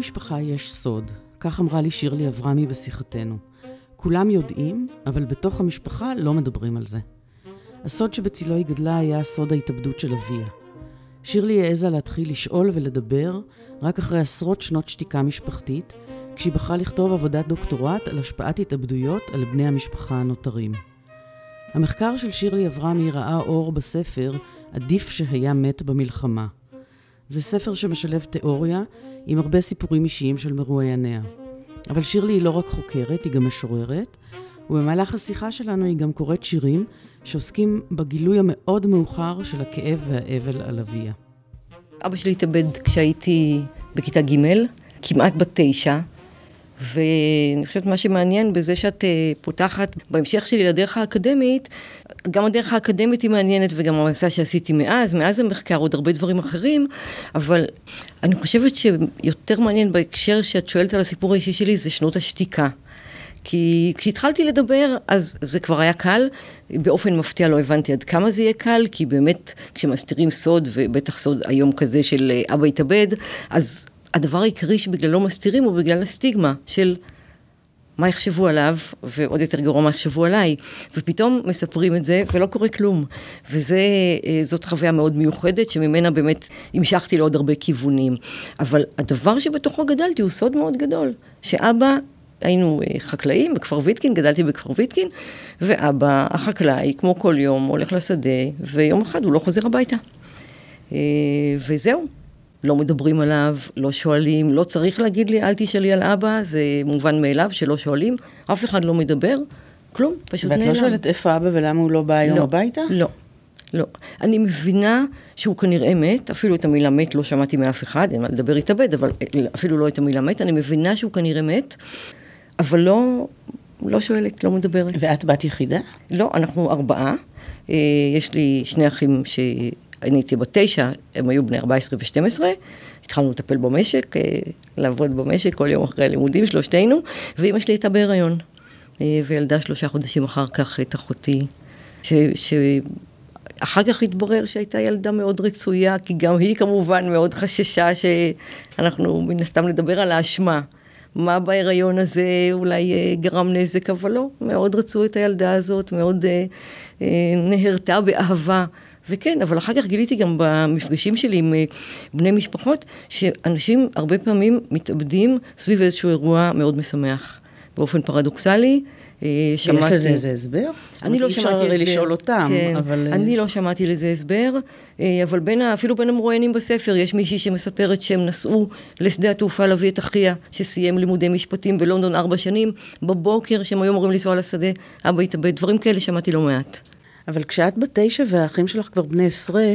משפחה יש סוד, כך אמרה לי שירלי אברמי בשיחתנו. כולם יודעים, אבל בתוך המשפחה לא מדברים על זה. הסוד שבצילו היא גדלה היה סוד ההתאבדות של אביה. שירלי העזה להתחיל לשאול ולדבר רק אחרי עשרות שנות שתיקה משפחתית, כשהיא בחרה לכתוב עבודת דוקטורט על השפעת התאבדויות על בני המשפחה הנותרים. המחקר של שירלי אברמי ראה אור בספר "עדיף שהיה מת במלחמה". זה ספר שמשלב תיאוריה עם הרבה סיפורים אישיים של מרואייניה. אבל שירלי היא לא רק חוקרת, היא גם משוררת, ובמהלך השיחה שלנו היא גם קוראת שירים שעוסקים בגילוי המאוד מאוחר של הכאב והאבל על אביה. אבא שלי התאבד כשהייתי בכיתה ג', כמעט בת תשע, ואני חושבת מה שמעניין בזה שאת אה, פותחת בהמשך שלי לדרך האקדמית, גם הדרך האקדמית היא מעניינת וגם המסע שעשיתי מאז, מאז המחקר עוד הרבה דברים אחרים, אבל אני חושבת שיותר מעניין בהקשר שאת שואלת על הסיפור האישי שלי זה שנות השתיקה. כי כשהתחלתי לדבר, אז זה כבר היה קל. באופן מפתיע לא הבנתי עד כמה זה יהיה קל, כי באמת, כשמסתירים סוד, ובטח סוד היום כזה של אה, אבא התאבד, אז הדבר העיקרי שבגללו מסתירים הוא בגלל הסטיגמה של מה יחשבו עליו, ועוד יותר גרוע מה יחשבו עליי. ופתאום מספרים את זה ולא קורה כלום. וזאת אה, חוויה מאוד מיוחדת, שממנה באמת המשכתי לעוד הרבה כיוונים. אבל הדבר שבתוכו גדלתי הוא סוד מאוד גדול, שאבא היינו אה, חקלאים בכפר ויטקין, גדלתי בכפר ויטקין, ואבא החקלאי, כמו כל יום, הולך לשדה, ויום אחד הוא לא חוזר הביתה. אה, וזהו, לא מדברים עליו, לא שואלים, לא צריך להגיד לי, אל תשאלי על אבא, זה מובן מאליו שלא שואלים, אף אחד לא מדבר, כלום, פשוט נעלם. ואת לא שואלת איפה אבא ולמה הוא לא בא היום לא, הביתה? לא, לא. אני מבינה שהוא כנראה מת, אפילו את המילה מת לא שמעתי מאף אחד, אין מה לדבר התאבד, אבל אפילו לא את המילה מת, אני מבינה שהוא כנראה מת, אבל לא, לא שואלת, לא מדברת. ואת בת יחידה? לא, אנחנו ארבעה. אה, יש לי שני אחים ש... אני הייתי בת תשע, הם היו בני 14 ו-12, התחלנו לטפל במשק, אה, לעבוד במשק כל יום אחרי הלימודים, שלושתנו, ואימא שלי הייתה בהיריון. אה, וילדה שלושה חודשים אחר כך את אחותי, ש... ש... אחר כך התברר שהייתה ילדה מאוד רצויה, כי גם היא כמובן מאוד חששה שאנחנו מן הסתם נדבר על האשמה. מה בהיריון הזה אולי אה, גרם נזק, אבל לא, מאוד רצו את הילדה הזאת, מאוד אה, אה, נהרתה באהבה. וכן, אבל אחר כך גיליתי גם במפגשים שלי עם אה, בני משפחות, שאנשים הרבה פעמים מתאבדים סביב איזשהו אירוע מאוד משמח. באופן פרדוקסלי, אה, שמעתי... יש לזה איזה הסבר? אני לא שמעתי הסבר. אפשר לשאול אותם, כן, אבל... אני לא שמעתי לזה הסבר, אבל בין, אפילו בין המרואיינים בספר, יש מישהי שמספרת שהם נסעו לשדה התעופה להביא את אחיה, שסיים לימודי משפטים בלונדון ארבע שנים, בבוקר שהם היו אמורים לנסוע לשדה, אבא התאבד, דברים כאלה שמעתי לא מעט. אבל כשאת בת תשע והאחים שלך כבר בני עשרה,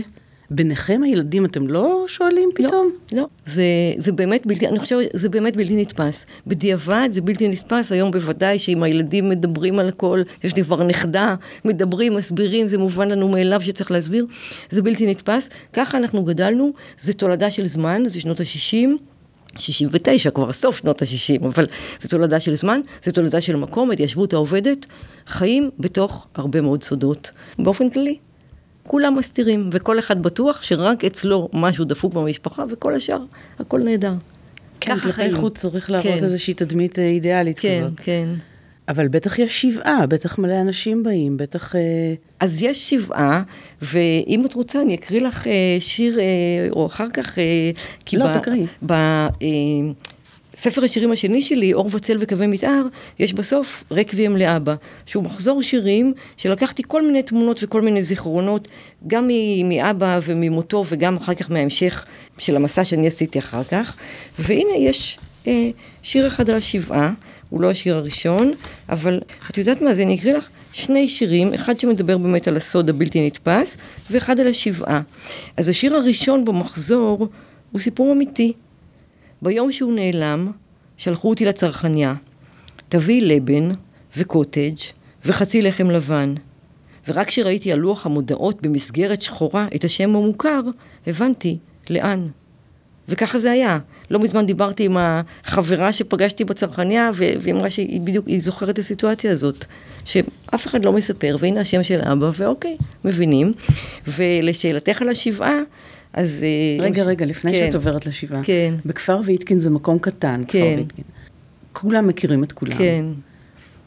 ביניכם הילדים אתם לא שואלים לא, פתאום? לא, לא. זה, זה באמת בלתי, אני חושבת, זה באמת בלתי נתפס. בדיעבד זה בלתי נתפס, היום בוודאי שאם הילדים מדברים על הכל, יש לי כבר נכדה, מדברים, מסבירים, זה מובן לנו מאליו שצריך להסביר, זה בלתי נתפס. ככה אנחנו גדלנו, זה תולדה של זמן, זה שנות ה-60. 69, כבר סוף שנות ה-60, אבל זו תולדה של זמן, זו תולדה של מקום, התיישבות העובדת, חיים בתוך הרבה מאוד סודות, באופן כללי. כולם מסתירים, וכל אחד בטוח שרק אצלו משהו דפוק במשפחה, וכל השאר, הכל נהדר. כן, כלפי חוץ צריך להראות כן. איזושהי תדמית אה, אידיאלית כן, כזאת. כן, כן. אבל בטח יש שבעה, בטח מלא אנשים באים, בטח... אה, אז יש שבעה, ואם את רוצה אני אקריא לך אה, שיר, או אחר כך... כי לא, ב, תקריא. בספר השירים השני שלי, אור וצל וקווי מתאר, יש בסוף רקוויאם לאבא, שהוא מחזור שירים שלקחתי כל מיני תמונות וכל מיני זיכרונות, גם מאבא וממותו וגם אחר כך מההמשך של המסע שאני עשיתי אחר כך, והנה יש אה, שיר אחד על השבעה. הוא לא השיר הראשון, אבל את יודעת מה, אז אני אקריא לך שני שירים, אחד שמדבר באמת על הסוד הבלתי נתפס, ואחד על השבעה. אז השיר הראשון במחזור הוא סיפור אמיתי. ביום שהוא נעלם, שלחו אותי לצרכניה. תביאי לבן וקוטג' וחצי לחם לבן. ורק כשראיתי על לוח המודעות במסגרת שחורה את השם המוכר, הבנתי לאן. וככה זה היה. לא מזמן דיברתי עם החברה שפגשתי בצרכניה, והיא אמרה שהיא בדיוק, היא זוכרת את הסיטואציה הזאת, שאף אחד לא מספר, והנה השם של אבא, ואוקיי, מבינים. ולשאלתך על השבעה, אז... רגע, רגע, לפני כן. שאת עוברת לשבעה. כן. בכפר ויתקין זה מקום קטן, כפר כן. ויתקין. כולם מכירים את כולם. כן,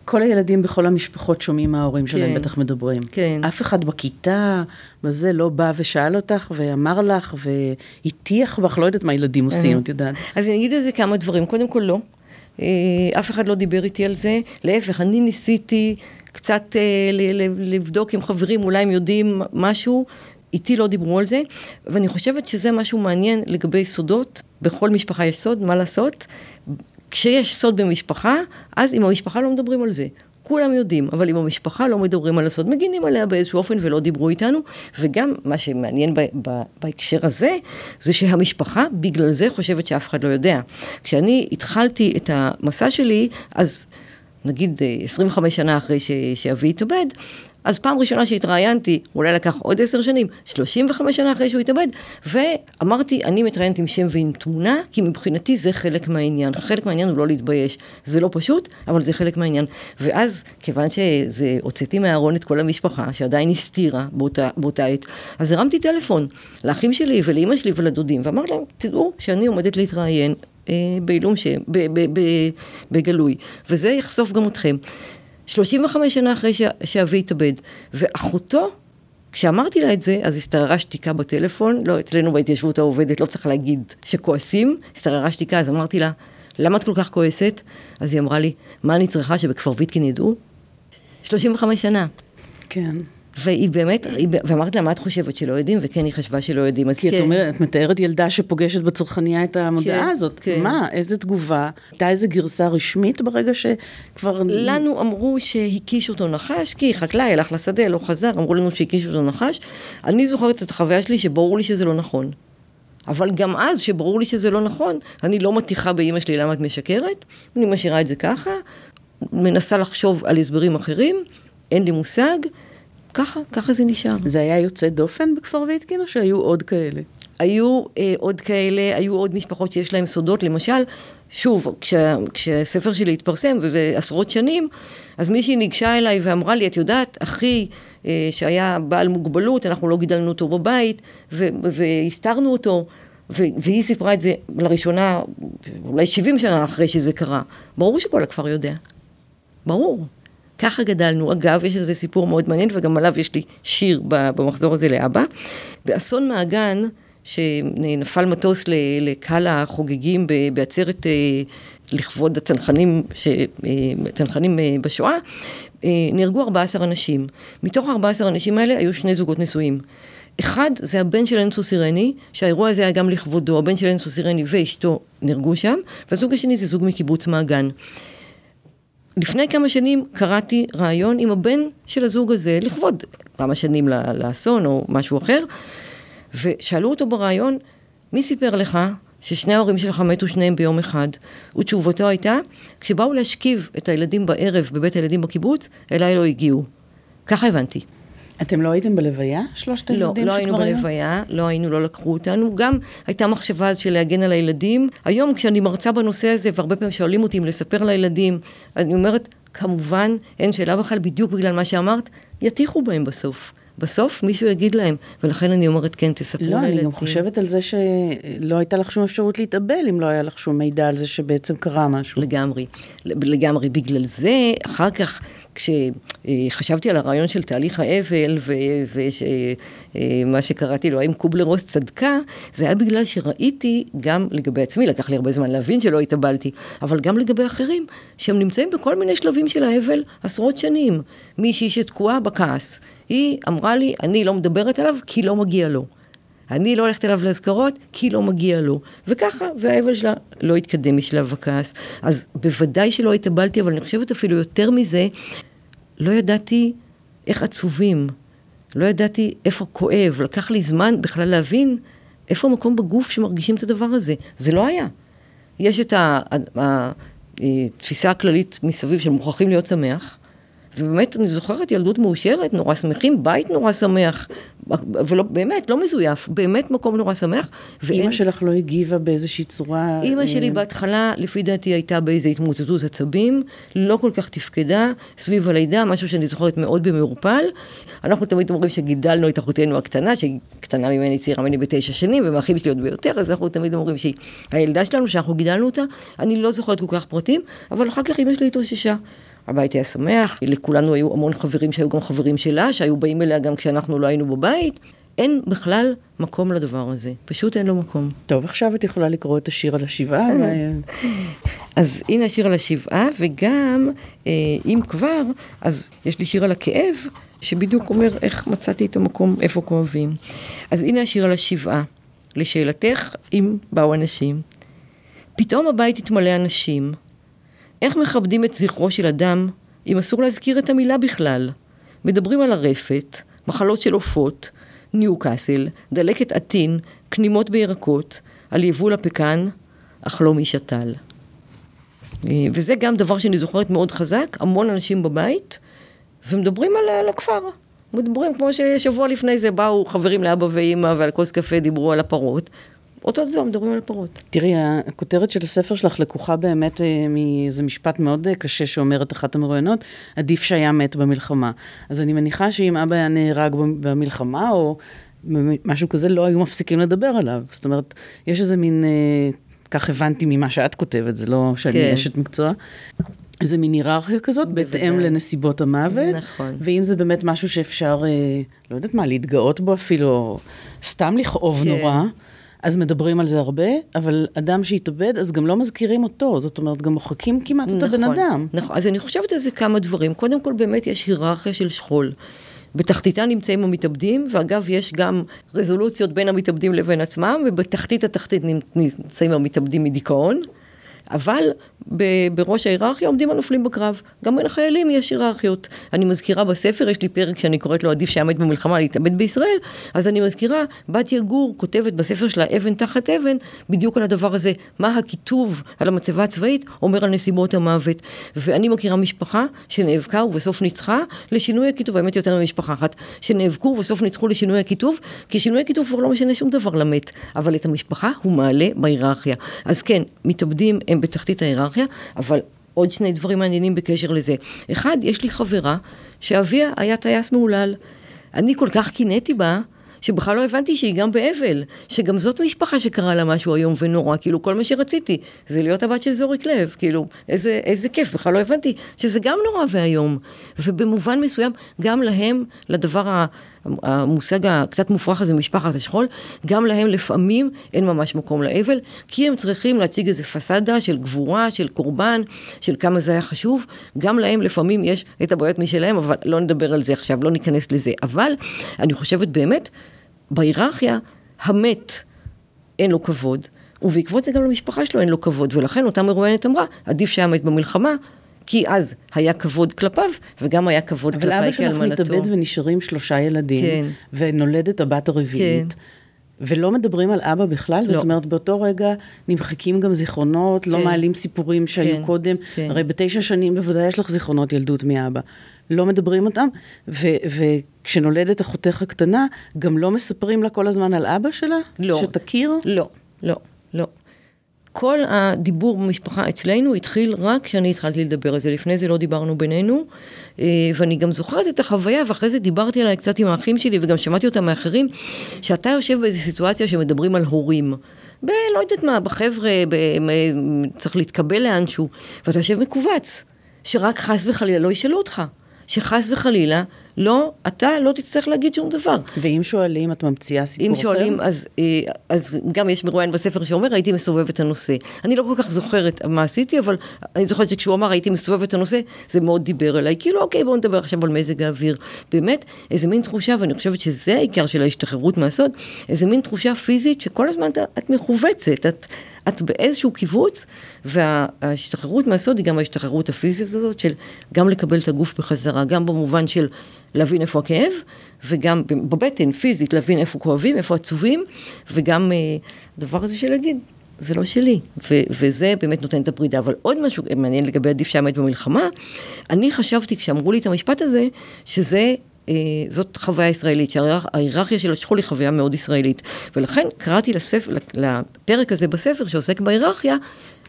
כל הילדים בכל המשפחות שומעים מה ההורים שלהם כן. בטח מדברים. כן. אף אחד בכיתה, בזה, לא בא ושאל אותך ואמר לך והטיח בך, לא יודעת מה ילדים עושים, את יודעת. אז אני אגיד על זה כמה דברים. קודם כל, לא. אה, אף אחד לא דיבר איתי על זה. להפך, אני ניסיתי קצת אה, לבדוק עם חברים, אולי הם יודעים משהו. איתי לא דיברו על זה, ואני חושבת שזה משהו מעניין לגבי סודות. בכל משפחה יש סוד, מה לעשות? כשיש סוד במשפחה, אז עם המשפחה לא מדברים על זה. כולם יודעים, אבל עם המשפחה לא מדברים על הסוד, מגינים עליה באיזשהו אופן ולא דיברו איתנו, וגם מה שמעניין ב- ב- בהקשר הזה, זה שהמשפחה בגלל זה חושבת שאף אחד לא יודע. כשאני התחלתי את המסע שלי, אז נגיד אה, 25 שנה אחרי ש- שאבי התאבד, אז פעם ראשונה שהתראיינתי, אולי לקח עוד עשר שנים, 35 שנה אחרי שהוא התאבד, ואמרתי, אני מתראיינת עם שם ועם תמונה, כי מבחינתי זה חלק מהעניין. חלק מהעניין הוא לא להתבייש. זה לא פשוט, אבל זה חלק מהעניין. ואז, כיוון שזה, הוצאתי מהארון את כל המשפחה, שעדיין הסתירה באותה, באותה עת, אז הרמתי טלפון לאחים שלי ולאימא שלי ולדודים, ואמרתי להם, תדעו שאני עומדת להתראיין אה, בעילום שם, בגלוי, וזה יחשוף גם אתכם. 35 שנה אחרי ש- שאבי התאבד, ואחותו, כשאמרתי לה את זה, אז השתררה שתיקה בטלפון, לא, אצלנו בהתיישבות העובדת לא צריך להגיד שכועסים, השתררה שתיקה, אז אמרתי לה, למה את כל כך כועסת? אז היא אמרה לי, מה אני צריכה שבכפר ויתקין ידעו? 35 שנה. כן. והיא באמת, היא, ואמרתי לה, מה את חושבת שלא יודעים? וכן, היא חשבה שלא יודעים, אז כי כן. את אומרת, את מתארת ילדה שפוגשת בצרכנייה את המודעה כן, הזאת. כן. מה, איזה תגובה? הייתה איזה גרסה רשמית ברגע שכבר... לנו אמרו שהקיש אותו נחש, כי חקלאי הלך לשדה, לא חזר, אמרו לנו שהקיש אותו נחש. אני זוכרת את החוויה שלי שברור לי שזה לא נכון. אבל גם אז, שברור לי שזה לא נכון, אני לא מטיחה באימא שלי למה את משקרת, אני משאירה את זה ככה, מנסה לחשוב על הסברים אחרים, אין לי מושג, ככה, ככה זה נשאר. זה היה יוצא דופן בכפר ויתקין, או שהיו עוד כאלה? היו אה, עוד כאלה, היו עוד משפחות שיש להן סודות, למשל, שוב, כשה, כשהספר שלי התפרסם, וזה עשרות שנים, אז מישהי ניגשה אליי ואמרה לי, את יודעת, אחי אה, שהיה בעל מוגבלות, אנחנו לא גידלנו אותו בבית, ו- והסתרנו אותו, ו- והיא סיפרה את זה לראשונה, אולי 70 שנה אחרי שזה קרה. ברור שכל הכפר יודע. ברור. ככה גדלנו. אגב, יש איזה סיפור מאוד מעניין, וגם עליו יש לי שיר במחזור הזה לאבא. באסון מעגן, שנפל מטוס לקהל החוגגים בעצרת אה, לכבוד הצנחנים, ש- אה, הצנחנים אה, בשואה, אה, נהרגו 14 אנשים. מתוך ה-14 האנשים האלה היו שני זוגות נשואים. אחד זה הבן של אנסו סירני, שהאירוע הזה היה גם לכבודו, הבן של אנסו סירני ואשתו נהרגו שם, והזוג השני זה זוג מקיבוץ מעגן. לפני כמה שנים קראתי ראיון עם הבן של הזוג הזה, לכבוד כמה שנים לאסון או משהו אחר, ושאלו אותו בראיון, מי סיפר לך ששני ההורים שלך מתו שניהם ביום אחד? ותשובתו הייתה, כשבאו להשכיב את הילדים בערב בבית הילדים בקיבוץ, אליי לא הגיעו. ככה הבנתי. אתם לא הייתם בלוויה, שלושת לא, הילדים לא היינו שכבר היו? בלוויה, לא היינו, לא לקחו אותנו. גם הייתה מחשבה אז של להגן על הילדים. היום כשאני מרצה בנושא הזה, והרבה פעמים שואלים אותי אם לספר לילדים, אני אומרת, כמובן, אין שאלה בכלל, בדיוק בגלל מה שאמרת, יטיחו בהם בסוף. בסוף מישהו יגיד להם, ולכן אני אומרת, כן, תספרו לא, לילדים. אני גם חושבת על זה שלא הייתה לך שום אפשרות להתאבל אם לא היה לך שום מידע על זה שבעצם קרה משהו. לגמרי, לגמרי. בגלל זה, אחר כך, כשחשבתי על הרעיון של תהליך האבל, ומה שקראתי לו, האם קובלר רוס צדקה, זה היה בגלל שראיתי גם לגבי עצמי, לקח לי הרבה זמן להבין שלא התאבלתי, אבל גם לגבי אחרים, שהם נמצאים בכל מיני שלבים של האבל עשרות שנים. מישהי שתקועה בכעס, היא אמרה לי, אני לא מדברת עליו כי לא מגיע לו. אני לא הולכת אליו לאזכרות, כי לא מגיע לו. וככה, והאבל שלה לא התקדם משלב הכעס. אז בוודאי שלא התאבלתי, אבל אני חושבת אפילו יותר מזה, לא ידעתי איך עצובים. לא ידעתי איפה כואב. לקח לי זמן בכלל להבין איפה המקום בגוף שמרגישים את הדבר הזה. זה לא היה. יש את התפיסה הכללית מסביב של מוכרחים להיות שמח. ובאמת, אני זוכרת ילדות מאושרת, נורא שמחים, בית נורא שמח, ולא, באמת, לא מזויף, באמת מקום נורא שמח. ואין... אימא שלך לא הגיבה באיזושהי צורה... אימא שלי אה, בהתחלה, לפי דעתי, הייתה באיזו התמוטטות עצבים, לא כל כך תפקדה, סביב הלידה, משהו שאני זוכרת מאוד במעורפל. אנחנו תמיד אומרים שגידלנו את אחותנו הקטנה, שהיא קטנה ממני, צעירה ממני בתשע שנים, ומאחים שלי עוד ביותר, אז אנחנו תמיד אומרים שהיא הילדה שלנו, שאנחנו גידלנו אותה. אני לא זוכרת כל כך פרטים, אבל אחר כך אימא שלי התאוששה. הבית היה שמח, לכולנו היו המון חברים שהיו גם חברים שלה, שהיו באים אליה גם כשאנחנו לא היינו בבית. אין בכלל מקום לדבר הזה, פשוט אין לו מקום. טוב, עכשיו את יכולה לקרוא את השיר על השבעה. אז הנה השיר על השבעה, וגם, אה, אם כבר, אז יש לי שיר על הכאב, שבדיוק אומר איך מצאתי את המקום, איפה כואבים. אז הנה השיר על השבעה. לשאלתך, אם באו אנשים. פתאום הבית התמלא אנשים. איך מכבדים את זכרו של אדם אם אסור להזכיר את המילה בכלל? מדברים על הרפת, מחלות של עופות, ניוקאסל, דלקת עטין, כנימות בירקות, על יבול הפקן, אך לא משתל. אה, וזה גם דבר שאני זוכרת מאוד חזק, המון אנשים בבית, ומדברים על, על הכפר. מדברים כמו ששבוע לפני זה באו חברים לאבא ואימא ועל כוס קפה דיברו על הפרות. אותו דבר, מדברים על פרות. תראי, הכותרת של הספר שלך לקוחה באמת אה, מאיזה משפט מאוד אה, קשה שאומרת אחת המרואיינות, עדיף שהיה מת במלחמה. אז אני מניחה שאם אבא היה נהרג במלחמה, או משהו כזה, לא היו מפסיקים לדבר עליו. זאת אומרת, יש איזה מין, אה, כך הבנתי ממה שאת כותבת, זה לא שאני כן. אשת מקצוע. איזה מין היררכיה כזאת, בהתאם לנסיבות המוות. נכון. ואם זה באמת משהו שאפשר, לא יודעת מה, להתגאות בו אפילו, סתם לכאוב כן. נורא. אז מדברים על זה הרבה, אבל אדם שהתאבד, אז גם לא מזכירים אותו, זאת אומרת, גם מוחקים כמעט נכון, את הבן נכון, אדם. נכון, אז אני חושבת על זה כמה דברים. קודם כל, באמת יש היררכיה של שכול. בתחתיתה נמצאים המתאבדים, ואגב, יש גם רזולוציות בין המתאבדים לבין עצמם, ובתחתית התחתית נמצאים המתאבדים מדיכאון. אבל בראש ההיררכיה עומדים הנופלים בקרב. גם בין החיילים יש היררכיות. אני מזכירה בספר, יש לי פרק שאני קוראת לו עדיף שהיה מת במלחמה להתאבד בישראל, אז אני מזכירה, בת יגור כותבת בספר שלה אבן תחת אבן, בדיוק על הדבר הזה, מה הכיתוב על המצבה הצבאית אומר על נסיבות המוות. ואני מכירה משפחה שנאבקה ובסוף ניצחה לשינוי הכיתוב, האמת יותר ממשפחה אחת, שנאבקו ובסוף ניצחו לשינוי הכיתוב, כי שינוי הכיתוב כבר לא משנה שום דבר למת, אבל את המשפחה הוא מעלה בהיררכיה. אז כן, מתאבדים הם בתחתית ההיררכיה, אבל עוד שני דברים מעניינים בקשר לזה. אחד, יש לי חברה שאביה היה טייס מהולל. אני כל כך קינאתי בה, שבכלל לא הבנתי שהיא גם באבל, שגם זאת משפחה שקרה לה משהו איום ונורא, כאילו כל מה שרציתי זה להיות הבת של זוריק לב, כאילו איזה, איזה כיף, בכלל לא הבנתי שזה גם נורא ואיום. ובמובן מסוים, גם להם, לדבר המושג הקצת מופרך הזה, משפחת השכול, גם להם לפעמים אין ממש מקום לאבל, כי הם צריכים להציג איזה פסאדה של גבורה, של קורבן, של כמה זה היה חשוב, גם להם לפעמים יש את הבעיות משלהם, אבל לא נדבר על זה עכשיו, לא ניכנס לזה. אבל אני חושבת באמת, בהיררכיה, המת אין לו כבוד. ובעקבות זה גם למשפחה שלו אין לו כבוד, ולכן אותה מרואיינת אמרה, עדיף שהיה מת במלחמה, כי אז היה כבוד כלפיו, וגם היה כבוד כלפיי כאלמנתו. אבל אבא שלך מתאבד ונשארים שלושה ילדים, כן. ונולדת הבת הרביעית. כן. ולא מדברים על אבא בכלל? לא. זאת אומרת, באותו רגע נמחקים גם זיכרונות, לא כן. לא מעלים סיפורים שהיו כן. קודם. כן. הרי בתשע שנים בוודאי יש לך זיכרונות ילדות מאבא. לא מדברים אותם, ו- וכשנולדת אחותך הקטנה, גם לא מספרים לה כל הזמן על אבא שלה? לא. שתכיר? לא, לא, לא. כל הדיבור במשפחה אצלנו התחיל רק כשאני התחלתי לדבר על זה, לפני זה לא דיברנו בינינו, אה, ואני גם זוכרת את החוויה, ואחרי זה דיברתי עליי קצת עם האחים שלי, וגם שמעתי אותם מאחרים, שאתה יושב באיזו סיטואציה שמדברים על הורים. ב... לא יודעת מה, בחבר'ה, ב... צריך להתקבל לאנשהו, ואתה יושב מכווץ, שרק חס וחלילה לא ישאלו אותך. שחס וחלילה, לא, אתה לא תצטרך להגיד שום דבר. ואם שואלים, את ממציאה סיפור אחר? אם שואלים, אז, אה, אז גם יש מרואיין בספר שאומר, הייתי מסובב את הנושא. אני לא כל כך זוכרת מה עשיתי, אבל אני זוכרת שכשהוא אמר, הייתי מסובב את הנושא, זה מאוד דיבר אליי. כאילו, אוקיי, בואו נדבר עכשיו על מזג האוויר. באמת, איזה מין תחושה, ואני חושבת שזה העיקר של ההשתחררות מהסוד, איזה מין תחושה פיזית שכל הזמן את, את מכווצת, את... את באיזשהו קיבוץ, וההשתחררות מהסוד היא גם ההשתחררות הפיזית הזאת של גם לקבל את הגוף בחזרה, גם במובן של להבין איפה הכאב, וגם בבטן, פיזית, להבין איפה כואבים, איפה עצובים, וגם הדבר אה, הזה של להגיד, זה לא שלי, ו- וזה באמת נותן את הפרידה. אבל עוד משהו מעניין לגבי עדיף שהיה מת במלחמה, אני חשבתי כשאמרו לי את המשפט הזה, שזה זאת חוויה ישראלית, שההיררכיה של השכול היא חוויה מאוד ישראלית. ולכן קראתי לספר, לפרק הזה בספר שעוסק בהיררכיה,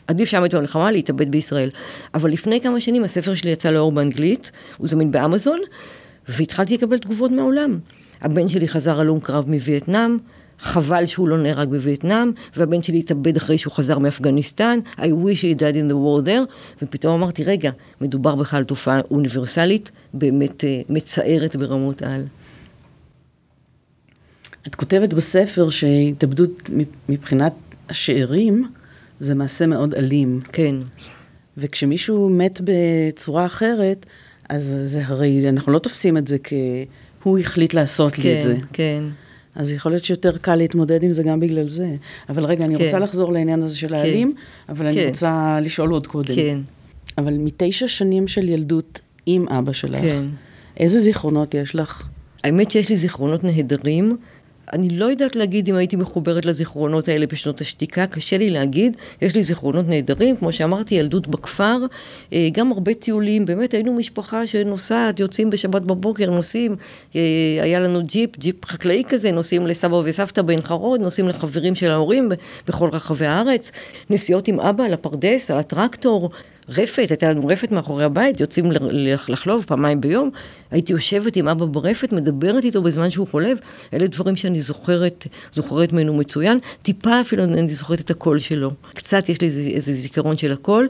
עדיף שהיה מת במלחמה להתאבד בישראל. אבל לפני כמה שנים הספר שלי יצא לאור באנגלית, הוא זמין באמזון, והתחלתי לקבל תגובות מהעולם. הבן שלי חזר הלום קרב מווייטנאם, חבל שהוא לא נהרג בווייטנאם, והבן שלי התאבד אחרי שהוא חזר מאפגניסטן, I wish he died in the war there, ופתאום אמרתי, רגע, מדובר בכלל תופעה אוניברסלית, באמת uh, מצערת ברמות על. את כותבת בספר שהתאבדות מבחינת השאירים זה מעשה מאוד אלים. כן. וכשמישהו מת בצורה אחרת, אז זה הרי, אנחנו לא תופסים את זה כהוא החליט לעשות כן, לי את זה. כן, כן. אז יכול להיות שיותר קל להתמודד עם זה גם בגלל זה. אבל רגע, אני כן. רוצה לחזור לעניין הזה של האלים, כן. אבל כן. אני רוצה לשאול עוד קודם. כן. אבל מתשע שנים של ילדות עם אבא שלך, כן. איזה זיכרונות יש לך? האמת שיש לי זיכרונות נהדרים. אני לא יודעת להגיד אם הייתי מחוברת לזיכרונות האלה בשנות השתיקה, קשה לי להגיד. יש לי זיכרונות נהדרים, כמו שאמרתי, ילדות בכפר, אה, גם הרבה טיולים, באמת היינו משפחה שנוסעת, יוצאים בשבת בבוקר, נוסעים, אה, היה לנו ג'יפ, ג'יפ חקלאי כזה, נוסעים לסבא וסבתא בעין חרוד, נוסעים לחברים של ההורים בכל רחבי הארץ, נסיעות עם אבא על הפרדס, על הטרקטור. רפת, הייתה לנו רפת מאחורי הבית, יוצאים לחלוב פעמיים ביום, הייתי יושבת עם אבא ברפת, מדברת איתו בזמן שהוא חולב, אלה דברים שאני זוכרת, זוכרת ממנו מצוין, טיפה אפילו אני זוכרת את הקול שלו, קצת יש לי איזה, איזה זיכרון של הקול.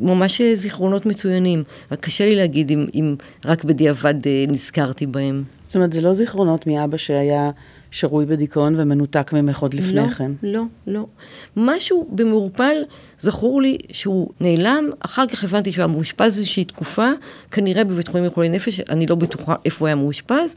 ממש זיכרונות מצוינים, רק קשה לי להגיד אם, אם רק בדיעבד אה, נזכרתי בהם. זאת אומרת, זה לא זיכרונות מאבא שהיה שרוי בדיכאון ומנותק ממך עוד לפני לא, כן. לא, לא. משהו במעורפל, זכור לי שהוא נעלם, אחר כך הבנתי שהוא היה מאושפז איזושהי תקופה, כנראה בבית חולים לחולי נפש, אני לא בטוחה איפה הוא היה מאושפז.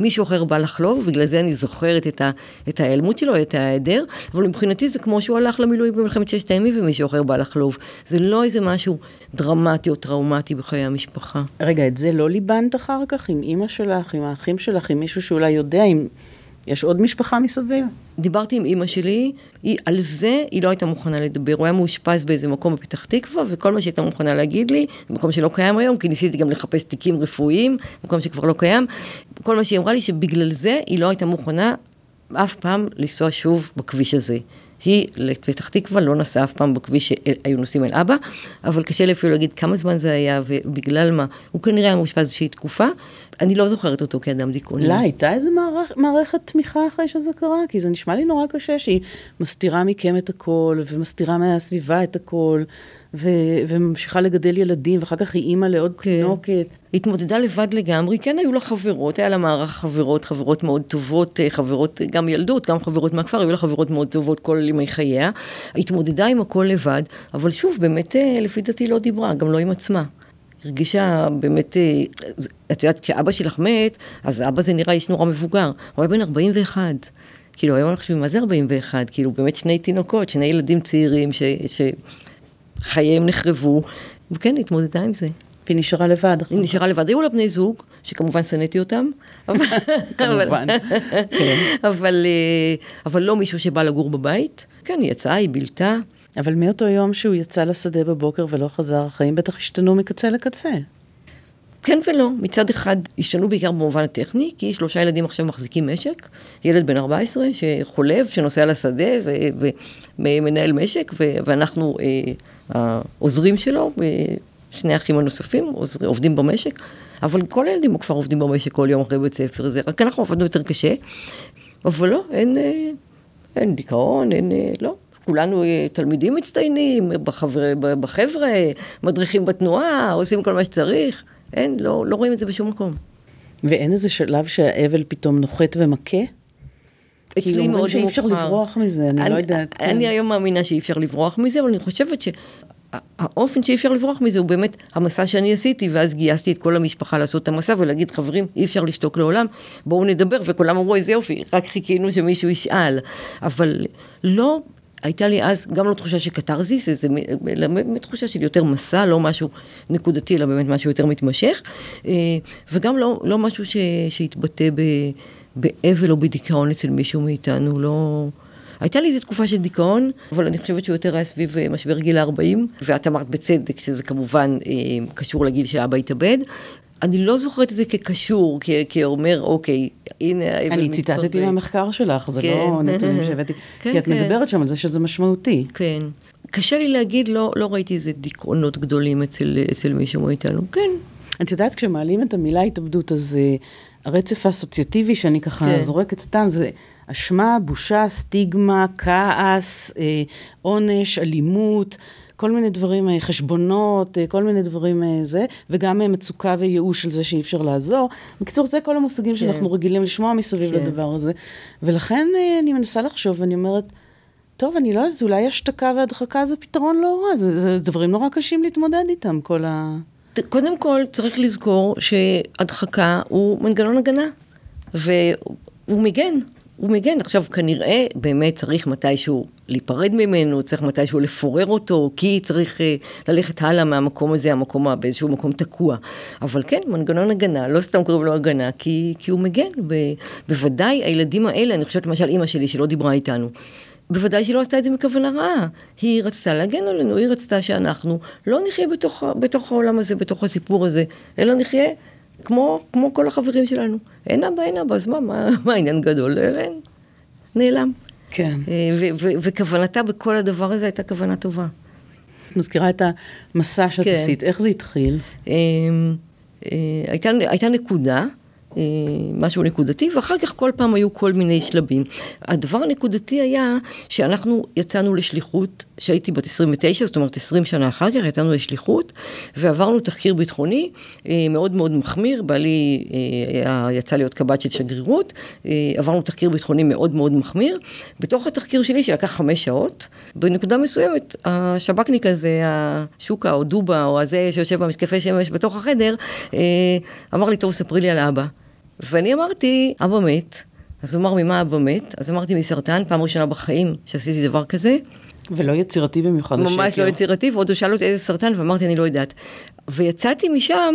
מישהו אחר בא לחלוב, בגלל זה אני זוכרת את, ה, את ההיעלמות שלו, את ההיעדר, אבל מבחינתי זה כמו שהוא הלך למילואים במלחמת ששת הימים ומישהו אחר בא לחלוב. זה לא איזה משהו דרמטי או טראומטי בחיי המשפחה. רגע, את זה לא ליבנת אחר כך עם אימא שלך, עם האחים שלך, עם מישהו שאולי יודע, עם... יש עוד משפחה מסביב. דיברתי עם אימא שלי, היא, על זה היא לא הייתה מוכנה לדבר. הוא היה מאושפז באיזה מקום בפתח תקווה, וכל מה שהייתה מוכנה להגיד לי, מקום שלא קיים היום, כי ניסיתי גם לחפש תיקים רפואיים, מקום שכבר לא קיים, כל מה שהיא אמרה לי שבגלל זה היא לא הייתה מוכנה אף פעם לנסוע שוב בכביש הזה. היא לפתח תקווה לא נסעה אף פעם בכביש שהיו נוסעים אל אבא, אבל קשה לי אפילו להגיד כמה זמן זה היה ובגלל מה. הוא כנראה היה מאושפז איזושהי תקופה, אני לא זוכרת אותו כאדם דיכאוני. לא, הייתה איזה מערכ, מערכת תמיכה אחרי שזה קרה, כי זה נשמע לי נורא קשה שהיא מסתירה מכם את הכל, ומסתירה מהסביבה את הכל, ו- וממשיכה לגדל ילדים, ואחר כך היא אימא לעוד כן. תינוקת. התמודדה לבד לגמרי, כן היו לה חברות, היה לה מערך חברות, חברות מאוד טובות, אה, חברות גם ילדות, גם חברות מהכפר, היו לה חברות מאוד טובות כל ימי חייה. התמודדה עם הכל לבד, אבל שוב, באמת אה, לפי דעתי לא דיברה, גם לא עם עצמה. הרגישה באמת, אה, את יודעת, כשאבא שלך מת, אז אבא זה נראה איש נורא מבוגר, הוא היה בן 41. כאילו, היום אנחנו חושבים, מה זה 41? כאילו, באמת שני תינוקות, שני ילדים צעירים ש, שחייהם נחרבו, וכן, התמודדה עם זה. והיא נשארה לבד. היא נשארה לבד. היו לה בני זוג, שכמובן שנאתי אותם. כמובן. כן. אבל, אבל לא מישהו שבא לגור בבית. כן, היא יצאה, היא בילתה. אבל מאותו יום שהוא יצא לשדה בבוקר ולא חזר, החיים בטח השתנו מקצה לקצה. כן ולא. מצד אחד, השתנו בעיקר במובן הטכני, כי שלושה ילדים עכשיו מחזיקים משק. ילד בן 14 שחולב, שנוסע לשדה ומנהל משק, ואנחנו אה, שלו, שני האחים הנוספים, עובדים במשק. אבל כל הילדים כבר עובדים במשק כל יום אחרי בית ספר, זה רק אנחנו עבדנו יותר קשה. אבל לא, אין, אה, אין דיכאון, אין, אה, לא. כולנו אה, תלמידים מצטיינים, בחבר, בחבר'ה, מדריכים בתנועה, עושים כל מה שצריך. אין, לא, לא רואים את זה בשום מקום. ואין איזה שלב שהאבל פתאום נוחת ומכה? אצלי מאוד מאוחר. שאי אפשר לברוח מזה, אני, אני לא יודעת. אני כן. היום מאמינה שאי אפשר לברוח מזה, אבל אני חושבת שהאופן שאי אפשר לברוח מזה הוא באמת המסע שאני עשיתי, ואז גייסתי את כל המשפחה לעשות את המסע ולהגיד, חברים, אי אפשר לשתוק לעולם, בואו נדבר, וכולם אמרו, איזה יופי, רק חיכינו שמישהו ישאל. אבל לא הייתה לי אז גם לא תחושה של קתרזיס, איזה תחושה של יותר מסע, לא משהו נקודתי, אלא באמת משהו יותר מתמשך, אה, וגם לא, לא משהו ש, שהתבטא באבל או בדיכאון אצל מישהו מאיתנו, לא... הייתה לי איזו תקופה של דיכאון, אבל אני חושבת שהוא יותר היה סביב אה, משבר גיל ה-40, ואת אמרת בצדק שזה כמובן אה, קשור לגיל שאבא התאבד. אני לא זוכרת את זה כקשור, כאומר, אוקיי, הנה... אני ציטטתי מהמחקר שלך, זה לא כן. נתונים שהבאתי, כן, כי את כן. מדברת שם על זה שזה משמעותי. כן. קשה לי להגיד, לא, לא ראיתי איזה דיכאונות גדולים אצל, אצל מישהו מאיתנו, כן. את יודעת, כשמעלים את המילה התאבדות, אז uh, הרצף האסוציאטיבי שאני ככה כן. זורקת סתם, זה אשמה, בושה, סטיגמה, כעס, אה, עונש, אלימות. כל מיני דברים, אה, חשבונות, כל מיני דברים זה, וגם מצוקה וייאוש של זה שאי אפשר לעזור. בקיצור, זה כל המושגים כן. שאנחנו רגילים לשמוע מסביב כן. לדבר הזה. ולכן אני מנסה לחשוב, ואני אומרת, טוב, אני לא יודעת, אולי השתקה והדחקה זה פתרון לא רע, זה, זה דברים נורא קשים להתמודד איתם, כל ה... קודם כל, צריך לזכור שהדחקה הוא מנגנון הגנה, והוא מגן. הוא מגן. עכשיו, כנראה באמת צריך מתישהו להיפרד ממנו, צריך מתישהו לפורר אותו, כי צריך uh, ללכת הלאה מהמקום הזה, המקום באיזשהו מקום תקוע. אבל כן, מנגנון הגנה, לא סתם קוראים לו הגנה, כי, כי הוא מגן. ב, בוודאי הילדים האלה, אני חושבת למשל אימא שלי שלא דיברה איתנו, בוודאי שהיא לא עשתה את זה מכוונה רעה. היא רצתה להגן עלינו, היא רצתה שאנחנו לא נחיה בתוך, בתוך העולם הזה, בתוך הסיפור הזה, אלא נחיה כמו, כמו כל החברים שלנו. אין אבא, אין אבא, אז מה, מה, מה העניין גדול? אין, נעלם. כן. אה, וכוונתה בכל הדבר הזה הייתה כוונה טובה. את מזכירה את המסע שאת כן. עשית, איך זה התחיל? אמ, אה, הייתה, הייתה נקודה אה, משהו נקודתי, ואחר כך כל פעם היו כל מיני שלבים. הדבר הנקודתי היה שאנחנו יצאנו לשליחות, שהייתי בת 29, זאת אומרת 20 שנה אחר כך, יצאנו לשליחות, ועברנו תחקיר ביטחוני אה, מאוד מאוד מחמיר, בעלי אה, יצא להיות קב"ט של שגרירות, עברנו תחקיר ביטחוני מאוד מאוד מחמיר. בתוך התחקיר שלי, שלקח חמש שעות, בנקודה מסוימת, השב"כניק הזה, השוקה או דובה, או הזה שיושב במשקפי שמש בתוך החדר, אמר לי, טוב, ספרי לי על אבא. ואני אמרתי, אבא מת. אז הוא אמר, ממה אבא מת? אז אמרתי, מסרטן, פעם ראשונה בחיים שעשיתי דבר כזה. ולא יצירתי במיוחד השקר. ממש לא יצירתי, ועוד הוא שאל אותי איזה סרטן, ואמרתי, אני לא יודעת. ויצאתי משם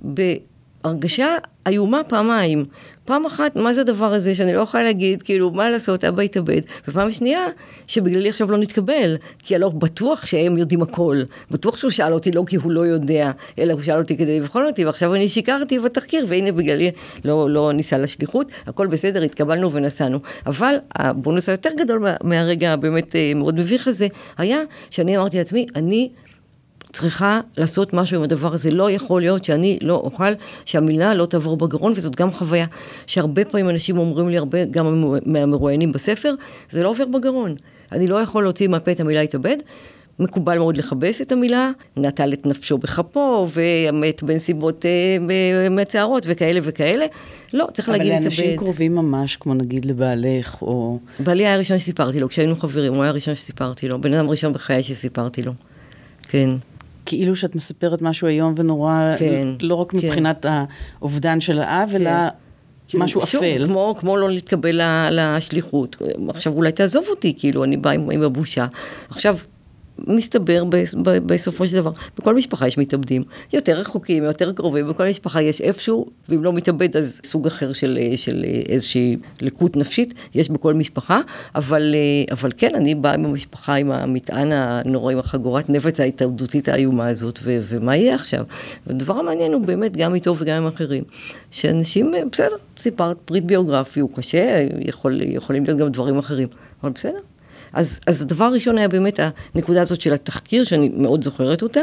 בהרגשה איומה פעמיים. פעם אחת, מה זה הדבר הזה שאני לא יכולה להגיד, כאילו, מה לעשות, אבא התאבד. ופעם שנייה, שבגללי עכשיו לא נתקבל, כי הלא בטוח שהם יודעים הכל. בטוח שהוא שאל אותי לא כי הוא לא יודע, אלא הוא שאל אותי כדי לבחון אותי, ועכשיו אני שיקרתי בתחקיר, והנה בגללי לא, לא ניסה לשליחות, הכל בסדר, התקבלנו ונסענו. אבל הבונוס היותר גדול מהרגע הבאמת אה, מאוד מביך הזה, היה שאני אמרתי לעצמי, אני... צריכה לעשות משהו עם הדבר הזה. לא יכול להיות שאני לא אוכל, שהמילה לא תעבור בגרון, וזאת גם חוויה שהרבה פעמים אנשים אומרים לי, הרבה, גם מהמרואיינים בספר, זה לא עובר בגרון. אני לא יכול להוציא מהפה את המילה התאבד. מקובל מאוד לכבס את המילה, נטל את נפשו בכפו, ומת בנסיבות אה, מצערות וכאלה וכאלה. לא, צריך להגיד להתאבד. אבל לאנשים קרובים ממש, כמו נגיד לבעלך, או... בעלי היה הראשון שסיפרתי לו, כשהיינו חברים, הוא היה הראשון שסיפרתי לו, בן אדם ראשון בחיי שסיפרתי לו. כן. כאילו שאת מספרת משהו איום ונורא, כן, לא רק כן. מבחינת האובדן של האב, כן. אלא כאילו, משהו שוב, אפל. כמו, כמו לא להתקבל לשליחות. עכשיו אולי תעזוב אותי, כאילו, אני באה עם, עם הבושה. עכשיו, מסתבר בסופו של דבר, בכל משפחה יש מתאבדים, יותר רחוקים, יותר קרובים, בכל משפחה יש איפשהו, ואם לא מתאבד אז סוג אחר של, של איזושהי לקות נפשית, יש בכל משפחה, אבל, אבל כן, אני באה עם המשפחה עם המטען הנורא, עם החגורת נפץ ההתאבדותית האיומה הזאת, ו, ומה יהיה עכשיו? הדבר המעניין הוא באמת גם איתו וגם עם אחרים, שאנשים, בסדר, סיפרת פריט ביוגרפי, הוא קשה, יכול, יכולים להיות גם דברים אחרים, אבל בסדר. אז, אז הדבר הראשון היה באמת הנקודה הזאת של התחקיר, שאני מאוד זוכרת אותה,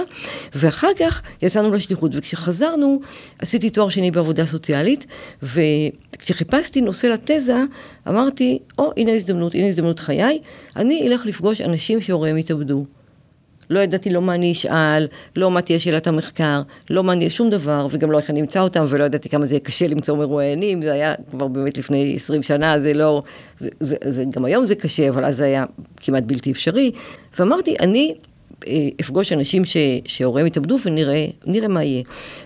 ואחר כך יצאנו לשליחות, וכשחזרנו, עשיתי תואר שני בעבודה סוציאלית, וכשחיפשתי נושא לתזה, אמרתי, או, oh, הנה הזדמנות, הנה הזדמנות חיי, אני אלך לפגוש אנשים שהוריהם התאבדו. לא ידעתי לא מה אני אשאל, לא מה תהיה שאלת המחקר, לא מה אני, שום דבר, וגם לא איך אני אמצא אותם, ולא ידעתי כמה זה יהיה קשה למצוא מרואיינים, זה היה כבר באמת לפני 20 שנה, זה לא, זה, זה, זה, גם היום זה קשה, אבל אז זה היה כמעט בלתי אפשרי. ואמרתי, אני אה, אפגוש אנשים שהוריהם התאבדו ונראה מה יהיה.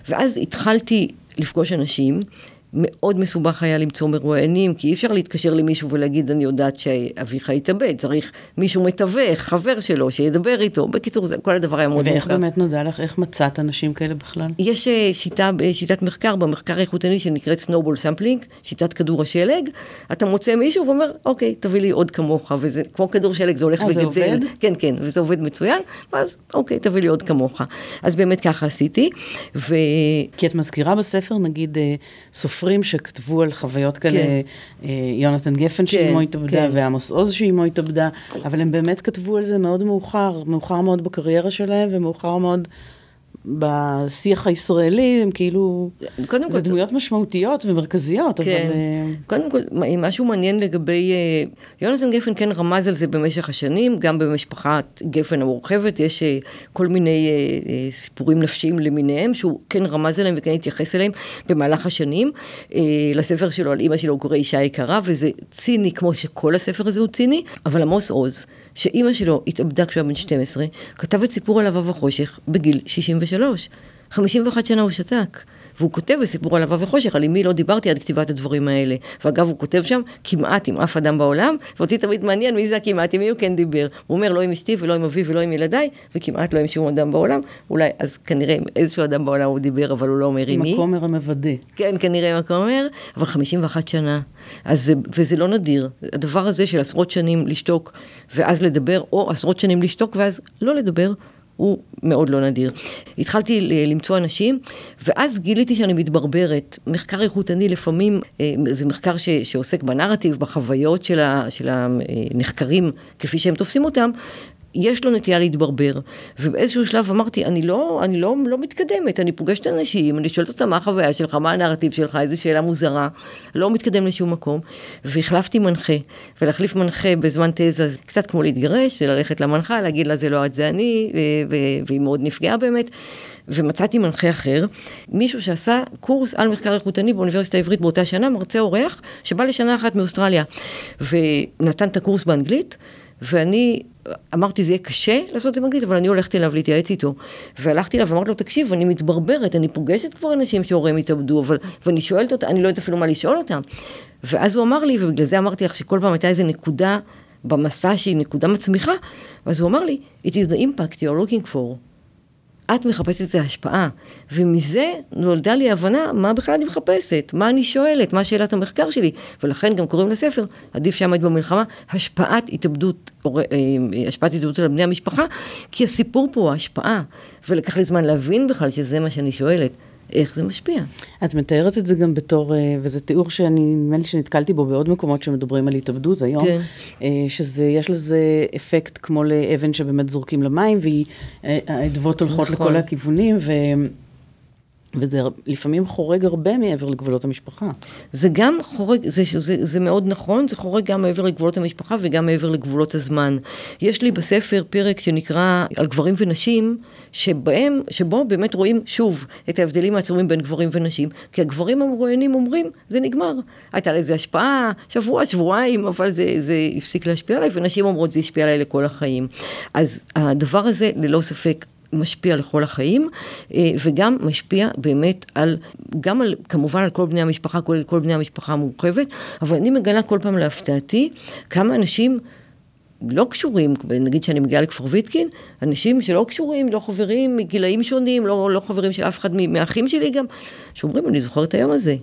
ואז התחלתי לפגוש אנשים, מאוד מסובך היה למצוא מרואיינים, כי אי אפשר להתקשר למישהו ולהגיד, אני יודעת שאביך התאבד, צריך מישהו מתווך, חבר שלו, שידבר איתו. בקיצור, זה, כל הדבר היה מאוד מורכב. ואיך באמת נודע לך, איך מצאת אנשים כאלה בכלל? יש אה, שיטה, שיטת מחקר, במחקר האיכותני שנקראת snowball sampling, שיטת כדור השלג. אתה מוצא מישהו ואומר, אוקיי, תביא לי עוד כמוך, וזה כמו כדור שלג, זה הולך וגדל. אה, זה עובד? כן, כן, וזה עובד מצוין, ואז אוקיי, תביא לי עוד כמוך. אז באמת ככה עשיתי. ו... כי את מזכירה בספר, נגיד, אה, סופרים שכתבו על חוויות כאלה, כן. אה, יונתן גפן כן, שאימו התאבדה, כן. ועמוס עוז שאימו התאבדה, אבל הם באמת כתבו על זה מאוד מאוחר, מאוחר מאוד בקריירה שלהם, ומאוחר מאוד... בשיח הישראלי, הם כאילו, קודם זה כל, דמויות משמעותיות ומרכזיות, כן. אבל... אה, קודם כל, משהו מעניין לגבי, אה, יונתן גפן כן רמז על זה במשך השנים, גם במשפחת גפן המורחבת, יש אה, כל מיני סיפורים נפשיים למיניהם, שהוא כן רמז עליהם וכן התייחס אליהם במהלך השנים. לספר שלו על אימא שלו קורא אישה יקרה, וזה ציני כמו שכל הספר הזה הוא ציני, אבל עמוס עוז. שאימא שלו התאבדה כשהוא היה בן 12, כתב את סיפור על אבב החושך בגיל 63. 51 שנה הוא שתק. והוא כותב בסיפור על אבב וחושך, על אמי לא דיברתי עד כתיבת הדברים האלה. ואגב, הוא כותב שם כמעט עם אף אדם בעולם, ואותי תמיד מעניין מי זה הכמעט, עם מי הוא כן דיבר. הוא אומר, לא עם אשתי ולא עם אבי ולא עם ילדיי, וכמעט לא עם שום אדם בעולם. אולי, אז כנראה עם איזשהו אדם בעולם הוא דיבר, אבל הוא לא אומר עם מי. עם הכומר המוודא. כן, כנראה עם הכומר, אבל 51 שנה. אז, וזה לא נדיר. הדבר הזה של עשרות שנים לשתוק ואז לדבר, או עשרות שנים לשתוק ואז לא לדבר, הוא מאוד לא נדיר. התחלתי למצוא אנשים, ואז גיליתי שאני מתברברת. מחקר איכותני לפעמים, אה, זה מחקר ש, שעוסק בנרטיב, בחוויות של, ה, של הנחקרים כפי שהם תופסים אותם, יש לו נטייה להתברבר. ובאיזשהו שלב אמרתי, אני לא, אני לא, לא מתקדמת, אני פוגשת אנשים, אני שואלת אותם מה החוויה שלך, מה הנרטיב שלך, איזו שאלה מוזרה, לא מתקדם לשום מקום. והחלפתי מנחה, ולהחליף מנחה בזמן תזה זה קצת כמו להתגרש, זה ללכת למנחה, להגיד לה זה לא את, זה אני, והיא מאוד נפגעה באמת. ומצאתי מנחה אחר, מישהו שעשה קורס על מחקר איכותני באוניברסיטה העברית באותה שנה, מרצה אורח, שבא לשנה אחת מאוסטרליה, ונתן את הקורס באנגלית, ואני אמרתי, זה יהיה קשה לעשות את זה באנגלית, אבל אני הולכת אליו להתייעץ איתו. והלכתי אליו ואמרתי לו, תקשיב, אני מתברברת, אני פוגשת כבר אנשים שהוריהם התאבדו, אבל, ואני שואלת אותם, אני לא יודעת אפילו מה לשאול אותם. ואז הוא אמר לי, ובגלל זה אמרתי לך שכל פעם הייתה איזו נקודה במסע שהיא נקודה מצמיחה, ואז הוא אמר לי, it is the impact you're looking for. את מחפשת את ההשפעה, ומזה נולדה לי הבנה מה בכלל אני מחפשת, מה אני שואלת, מה שאלת המחקר שלי, ולכן גם קוראים לספר, עדיף שעמד במלחמה, השפעת התאבדות, אה, השפעת התאבדות על בני המשפחה, כי הסיפור פה הוא ההשפעה, ולקח לי זמן להבין בכלל שזה מה שאני שואלת. איך זה משפיע. את מתארת את זה גם בתור, אה, וזה תיאור שאני, נדמה לי שנתקלתי בו בעוד מקומות שמדברים על התאבדות היום, כן. אה, שיש לזה אפקט כמו לאבן שבאמת זורקים למים, והאדוות הולכות נכון. לכל הכיוונים, ו... וזה לפעמים חורג הרבה מעבר לגבולות המשפחה. זה גם חורג, זה, זה, זה מאוד נכון, זה חורג גם מעבר לגבולות המשפחה וגם מעבר לגבולות הזמן. יש לי בספר פרק שנקרא על גברים ונשים, שבהם, שבו באמת רואים שוב את ההבדלים העצומים בין גברים ונשים, כי הגברים המרואיינים אומרים, זה נגמר. הייתה לזה השפעה, שבוע, שבועיים, אבל זה, זה הפסיק להשפיע עליי, ונשים אומרות, זה השפיע עליי לכל החיים. אז הדבר הזה, ללא ספק, משפיע לכל החיים, אה, וגם משפיע באמת על, גם על, כמובן על כל בני המשפחה, כולל כל בני המשפחה המורחבת, אבל אני מגלה כל פעם להפתעתי כמה אנשים לא קשורים, נגיד שאני מגיעה לכפר ויטקין, אנשים שלא קשורים, לא חברים מגילאים שונים, לא, לא חברים של אף אחד מהאחים שלי גם, שאומרים, אני זוכר את היום הזה.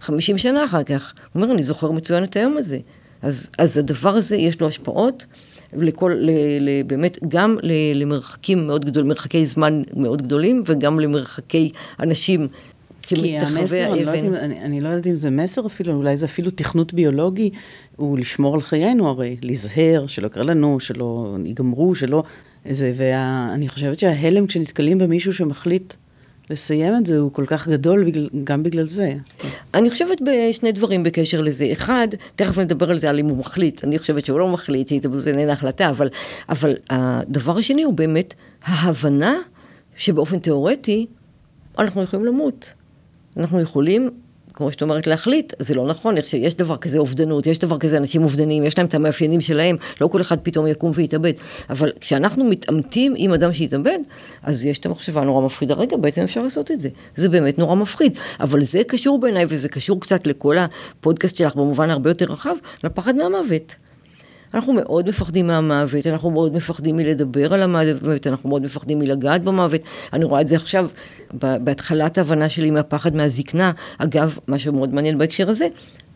50 שנה אחר כך. הוא אומר, אני זוכר מצוין את היום הזה. אז, אז הדבר הזה יש לו השפעות. לכל, ל, ל, באמת, גם ל, למרחקים מאוד גדולים, מרחקי זמן מאוד גדולים, וגם למרחקי אנשים. כי המסר, אני לא, יודעת אני, אני לא יודעת אם זה מסר אפילו, אולי זה אפילו תכנות ביולוגי, הוא לשמור על חיינו הרי, להיזהר, שלא יקרה לנו, שלא ייגמרו, שלא... איזה, ואני חושבת שההלם כשנתקלים במישהו שמחליט לסיים את זה הוא כל כך גדול בגלל, גם בגלל זה. אני חושבת בשני דברים בקשר לזה. אחד, תכף נדבר על זה, על אם הוא מחליט. אני חושבת שהוא לא מחליט, שהתאבדות איננה החלטה, אבל, אבל הדבר השני הוא באמת ההבנה שבאופן תיאורטי אנחנו יכולים למות. אנחנו יכולים כמו שאת אומרת, להחליט, זה לא נכון, יש דבר כזה אובדנות, יש דבר כזה אנשים אובדניים, יש להם את המאפיינים שלהם, לא כל אחד פתאום יקום ויתאבד. אבל כשאנחנו מתעמתים עם אדם שהתאבד, אז יש את המחשבה הנורא מפחידה, רגע, בעצם אפשר לעשות את זה. זה באמת נורא מפחיד. אבל זה קשור בעיניי, וזה קשור קצת לכל הפודקאסט שלך במובן הרבה יותר רחב, לפחד מהמוות. אנחנו מאוד מפחדים מהמוות, אנחנו מאוד מפחדים מלדבר על המוות, אנחנו מאוד מפחדים מלגעת במוות. אני רואה את זה עכשיו, בהתחלת ההבנה שלי מהפחד מהזקנה. אגב, מה שמאוד מעניין בהקשר הזה,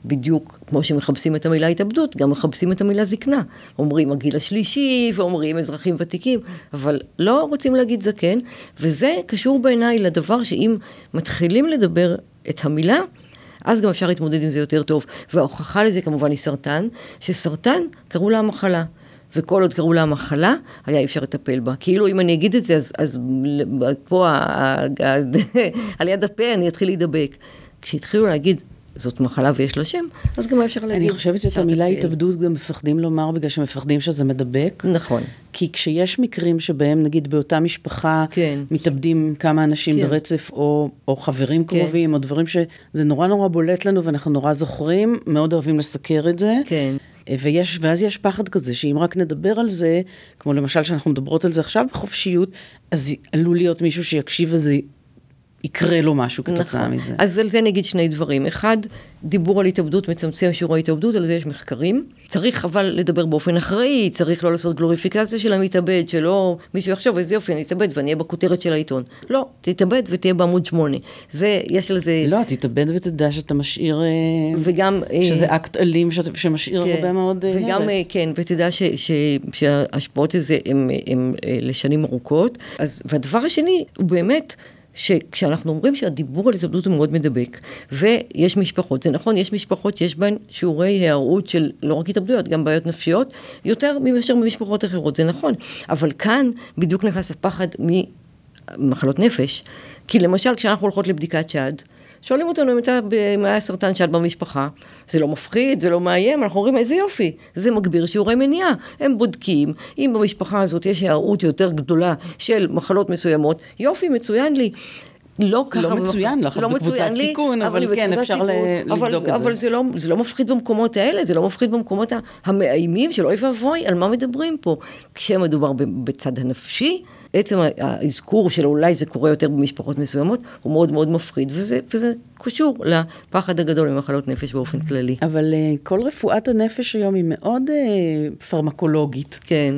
בדיוק כמו שמכבסים את המילה התאבדות, גם מכבסים את המילה זקנה. אומרים הגיל השלישי, ואומרים אזרחים ותיקים, אבל לא רוצים להגיד זקן, וזה קשור בעיניי לדבר שאם מתחילים לדבר את המילה, אז גם אפשר להתמודד עם זה יותר טוב. וההוכחה לזה כמובן היא סרטן, שסרטן קראו לה המחלה. וכל עוד קראו לה המחלה, היה אי אפשר לטפל בה. כאילו אם אני אגיד את זה, אז, אז פה על יד הפה אני אתחיל להידבק. כשהתחילו להגיד זאת מחלה ויש לה שם, אז גם אפשר להגיד... אני חושבת שאת המילה התאבדות גם מפחדים לומר בגלל שמפחדים שזה מדבק. נכון. כי כשיש מקרים שבהם נגיד באותה משפחה כן. מתאבדים כמה אנשים כן. ברצף, או, או חברים כן. קרובים, או דברים שזה נורא נורא בולט לנו ואנחנו נורא זוכרים, מאוד אוהבים לסקר את זה. כן. ויש, ואז יש פחד כזה, שאם רק נדבר על זה, כמו למשל שאנחנו מדברות על זה עכשיו בחופשיות, אז עלול להיות מישהו שיקשיב וזה יקרה לו משהו כתוצאה נכון. מזה. אז על זה נגיד שני דברים. אחד, דיבור על התאבדות מצמצם שיעורי התאבדות, על זה יש מחקרים. צריך אבל לדבר באופן אחראי, צריך לא לעשות גלוריפיקציה של המתאבד, שלא מישהו יחשוב איזה יופי, אני אתאבד ואני אהיה בכותרת של העיתון. לא, תתאבד ותהיה בעמוד שמונה. זה, יש על זה... לא, תתאבד ותדע שאתה משאיר... אה, וגם... אה, שזה אקט אלים שמשאיר כן, הרבה מאוד אה, הרס. וגם, כן, ותדע ש, ש, שההשפעות הזה הן לשנים ארוכות. אז, והדבר השני, הוא באמת... שכשאנחנו אומרים שהדיבור על התאבדות הוא מאוד מדבק, ויש משפחות, זה נכון, יש משפחות שיש בהן שיעורי היערות של לא רק התאבדויות, גם בעיות נפשיות, יותר מאשר במשפחות אחרות, זה נכון. אבל כאן בדיוק נכנס הפחד ממחלות נפש. כי למשל, כשאנחנו הולכות לבדיקת שד, שואלים אותנו אם היה סרטן שד במשפחה. זה לא מפחיד, זה לא מאיים, אנחנו אומרים איזה יופי, זה מגביר שיעורי מניעה. הם בודקים, אם במשפחה הזאת יש הערות יותר גדולה של מחלות מסוימות, יופי, מצוין לי. לא ככה... לא מצוין לך, לא בקבוצת לי, סיכון, אבל, אבל כן, אפשר לבדוק אבל, את זה. אבל זה לא, זה לא מפחיד במקומות האלה, זה לא מפחיד במקומות המאיימים של אוי ואבוי, על מה מדברים פה? כשמדובר בצד הנפשי, עצם האזכור של אולי זה קורה יותר במשפחות מסוימות, הוא מאוד מאוד מפחיד, וזה, וזה קשור לפחד הגדול ממחלות נפש באופן כללי. אבל uh, כל רפואת הנפש היום היא מאוד uh, פרמקולוגית. כן.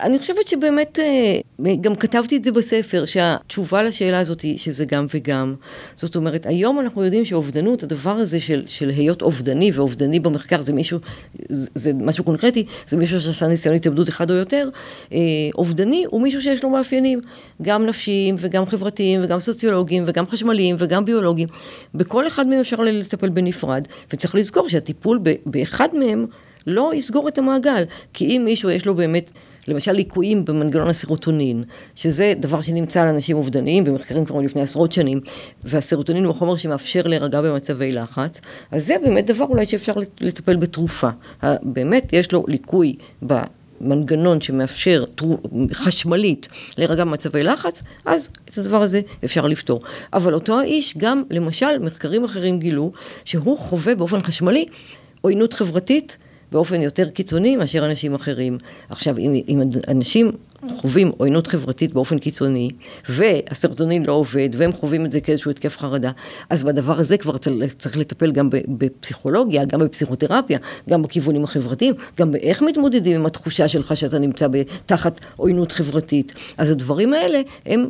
אני חושבת שבאמת, אה, גם כתבתי את זה בספר, שהתשובה לשאלה הזאת היא שזה גם וגם. זאת אומרת, היום אנחנו יודעים שאובדנות, הדבר הזה של, של היות אובדני, ואובדני במחקר זה מישהו, זה משהו קונקרטי, זה מישהו שעשה ניסיון התאבדות אחד או יותר, אה, אובדני הוא מישהו שיש לו מאפיינים, גם נפשיים וגם חברתיים וגם סוציולוגיים וגם חשמליים וגם ביולוגיים. בכל אחד מהם אפשר לטפל בנפרד, וצריך לזכור שהטיפול באחד מהם לא יסגור את המעגל, כי אם מישהו יש לו באמת... למשל ליקויים במנגנון הסרוטונין, שזה דבר שנמצא לאנשים אובדניים במחקרים כבר לפני עשרות שנים, והסרוטונין הוא החומר שמאפשר להירגע במצבי לחץ, אז זה באמת דבר אולי שאפשר לטפל בתרופה. באמת יש לו ליקוי ב... מנגנון שמאפשר חשמלית להירגע במצבי לחץ, אז את הדבר הזה אפשר לפתור. אבל אותו האיש גם, למשל, מחקרים אחרים גילו שהוא חווה באופן חשמלי עוינות חברתית באופן יותר קיצוני מאשר אנשים אחרים. עכשיו, אם, אם אנשים חווים עוינות חברתית באופן קיצוני, והסרטונין לא עובד, והם חווים את זה כאיזשהו התקף חרדה, אז בדבר הזה כבר צריך לטפל גם בפסיכולוגיה, גם בפסיכותרפיה, גם בכיוונים החברתיים, גם באיך מתמודדים עם התחושה שלך שאתה נמצא תחת עוינות חברתית. אז הדברים האלה הם...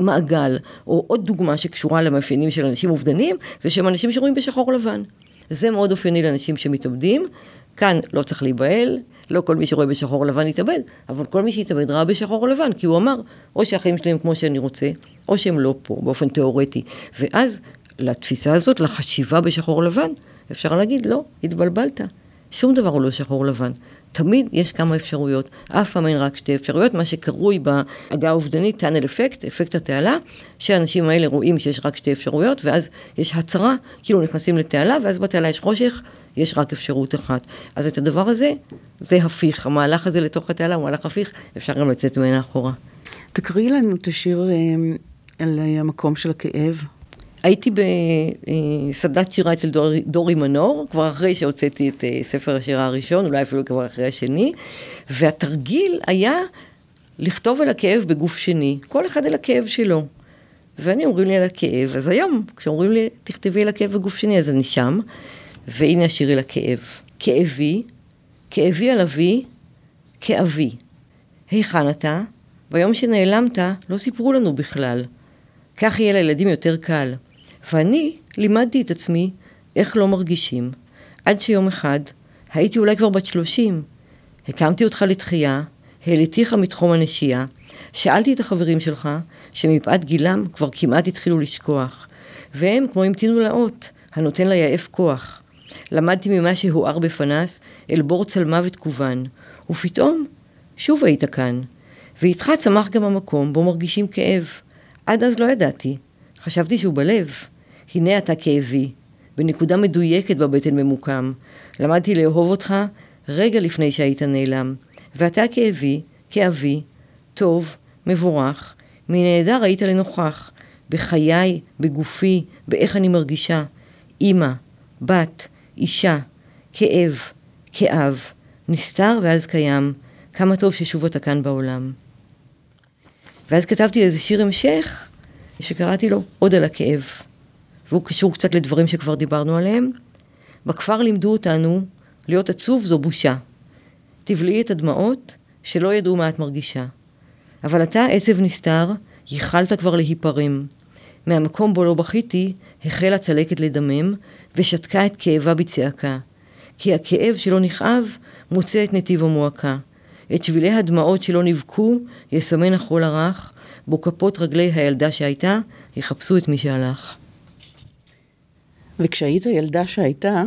מעגל, או עוד דוגמה שקשורה למאפיינים של אנשים אובדניים, זה שהם אנשים שרואים בשחור לבן. זה מאוד אופייני לאנשים שמתאבדים, כאן לא צריך להיבהל, לא כל מי שרואה בשחור לבן יתאבד, אבל כל מי שיתאבד ראה בשחור לבן, כי הוא אמר, או שהחיים שלי הם כמו שאני רוצה, או שהם לא פה, באופן תיאורטי. ואז לתפיסה הזאת, לחשיבה בשחור לבן, אפשר להגיד, לא, התבלבלת. שום דבר הוא לא שחור לבן. תמיד יש כמה אפשרויות, אף פעם אין רק שתי אפשרויות, מה שקרוי בהגה האובדנית טאנל אפקט, אפקט התעלה, שהאנשים האלה רואים שיש רק שתי אפשרויות, ואז יש הצהרה, כאילו נכנסים לתעלה, ואז בתעלה יש חושך, יש רק אפשרות אחת. אז את הדבר הזה, זה הפיך. המהלך הזה לתוך התעלה הוא מהלך הפיך, אפשר גם לצאת ממנה אחורה. תקריאי לנו את השיר אה, על המקום של הכאב. הייתי בסדנת שירה אצל דור, דורי מנור, כבר אחרי שהוצאתי את אה, ספר השירה הראשון, אולי אפילו כבר אחרי השני, והתרגיל היה לכתוב על הכאב בגוף שני, כל אחד על הכאב שלו. ואני אומרים לי על הכאב, אז היום, כשאומרים לי, תכתבי על הכאב בגוף שני, אז אני שם, והנה השיר על הכאב. כאבי, כאבי על אבי, כאבי. היכן אתה? ביום שנעלמת, לא סיפרו לנו בכלל. כך יהיה לילדים יותר קל. ואני לימדתי את עצמי איך לא מרגישים. עד שיום אחד, הייתי אולי כבר בת שלושים, הקמתי אותך לתחייה, העליתיך מתחום הנשייה, שאלתי את החברים שלך, שמפאת גילם כבר כמעט התחילו לשכוח, והם כמו המתינו לאות, הנותן ליעף כוח. למדתי ממה שהואר בפנס, אל בור צלמוות כוון, ופתאום, שוב היית כאן. ואיתך צמח גם המקום בו מרגישים כאב. עד אז לא ידעתי, חשבתי שהוא בלב. הנה אתה כאבי, בנקודה מדויקת בבטן ממוקם. למדתי לאהוב אותך רגע לפני שהיית נעלם. ואתה כאבי, כאבי, טוב, מבורך, מנהדר היית לנוכח, בחיי, בגופי, באיך אני מרגישה. אימא, בת, אישה, כאב, כאב, נסתר ואז קיים, כמה טוב ששוב אתה כאן בעולם. ואז כתבתי איזה שיר המשך, שקראתי לו עוד על הכאב. והוא קשור קצת לדברים שכבר דיברנו עליהם. בכפר לימדו אותנו להיות עצוב זו בושה. תבלעי את הדמעות שלא ידעו מה את מרגישה. אבל אתה עצב נסתר, ייחלת כבר להיפרם. מהמקום בו לא בכיתי, החלה צלקת לדמם, ושתקה את כאבה בצעקה. כי הכאב שלא נכאב, מוצא את נתיב המועקה. את שבילי הדמעות שלא נבכו, יסמן החול הרך, בו כפות רגלי הילדה שהייתה, יחפשו את מי שהלך. וכשהיית ילדה שהייתה,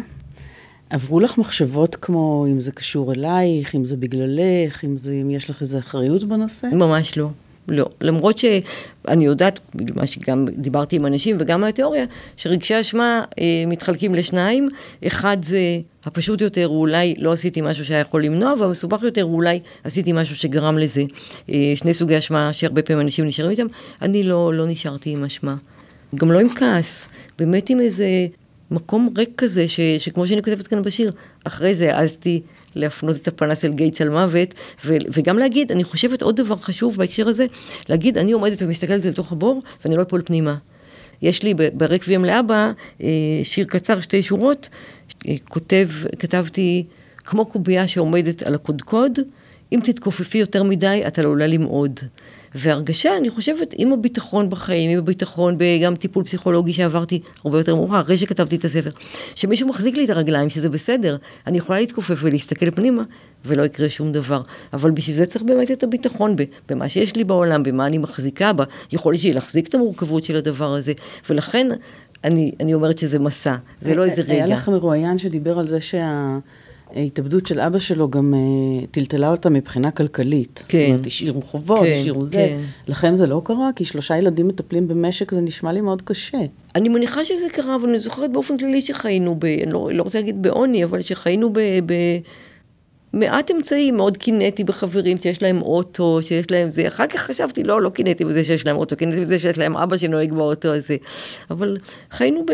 עברו לך מחשבות כמו אם זה קשור אלייך, אם זה בגללך, אם, זה, אם יש לך איזו אחריות בנושא? ממש לא. לא. למרות שאני יודעת, מה שגם דיברתי עם אנשים וגם מהתיאוריה, שרגשי אשמה אה, מתחלקים לשניים. אחד זה הפשוט יותר, הוא אולי לא עשיתי משהו שהיה יכול למנוע, והמסובך יותר, הוא אולי עשיתי משהו שגרם לזה. אה, שני סוגי אשמה שהרבה פעמים אנשים נשארים איתם. אני לא, לא נשארתי עם אשמה. גם לא עם כעס, באמת עם איזה מקום ריק כזה, ש, שכמו שאני כותבת כאן בשיר, אחרי זה העזתי להפנות את הפנס אל גיא צלמוות, ו, וגם להגיד, אני חושבת עוד דבר חשוב בהקשר הזה, להגיד, אני עומדת ומסתכלת לתוך הבור, ואני לא אפול פנימה. יש לי ברקבים לאבא אה, שיר קצר, שתי שורות, אה, כותב, כתבתי, כמו קובייה שעומדת על הקודקוד, אם תתכופפי יותר מדי, את עלולה למעוד. והרגשה, אני חושבת, עם הביטחון בחיים, עם הביטחון בגם טיפול פסיכולוגי שעברתי הרבה יותר מאוחר, אחרי שכתבתי את הספר, שמישהו מחזיק לי את הרגליים, שזה בסדר, אני יכולה להתכופף ולהסתכל פנימה, ולא יקרה שום דבר. אבל בשביל זה צריך באמת את הביטחון במה שיש לי בעולם, במה אני מחזיקה, ביכולת שלי להחזיק את המורכבות של הדבר הזה, ולכן אני, אני אומרת שזה מסע, זה לא איזה רגע. היה לך מרואיין שדיבר על זה שה... ההתאבדות של אבא שלו גם uh, טלטלה אותה מבחינה כלכלית. כן. זאת אומרת, השאירו חובות, כן, השאירו זה. כן. לכם זה לא קרה? כי שלושה ילדים מטפלים במשק, זה נשמע לי מאוד קשה. אני מניחה שזה קרה, אבל אני זוכרת באופן כללי שחיינו, ב, אני לא, לא רוצה להגיד בעוני, אבל שחיינו ב... ב מעט אמצעים, מאוד קינאתי בחברים שיש להם אוטו, שיש להם זה. אחר כך חשבתי, לא, לא קינאתי בזה שיש להם אוטו, קינאתי בזה שיש להם אבא שנוהג באוטו הזה. אבל חיינו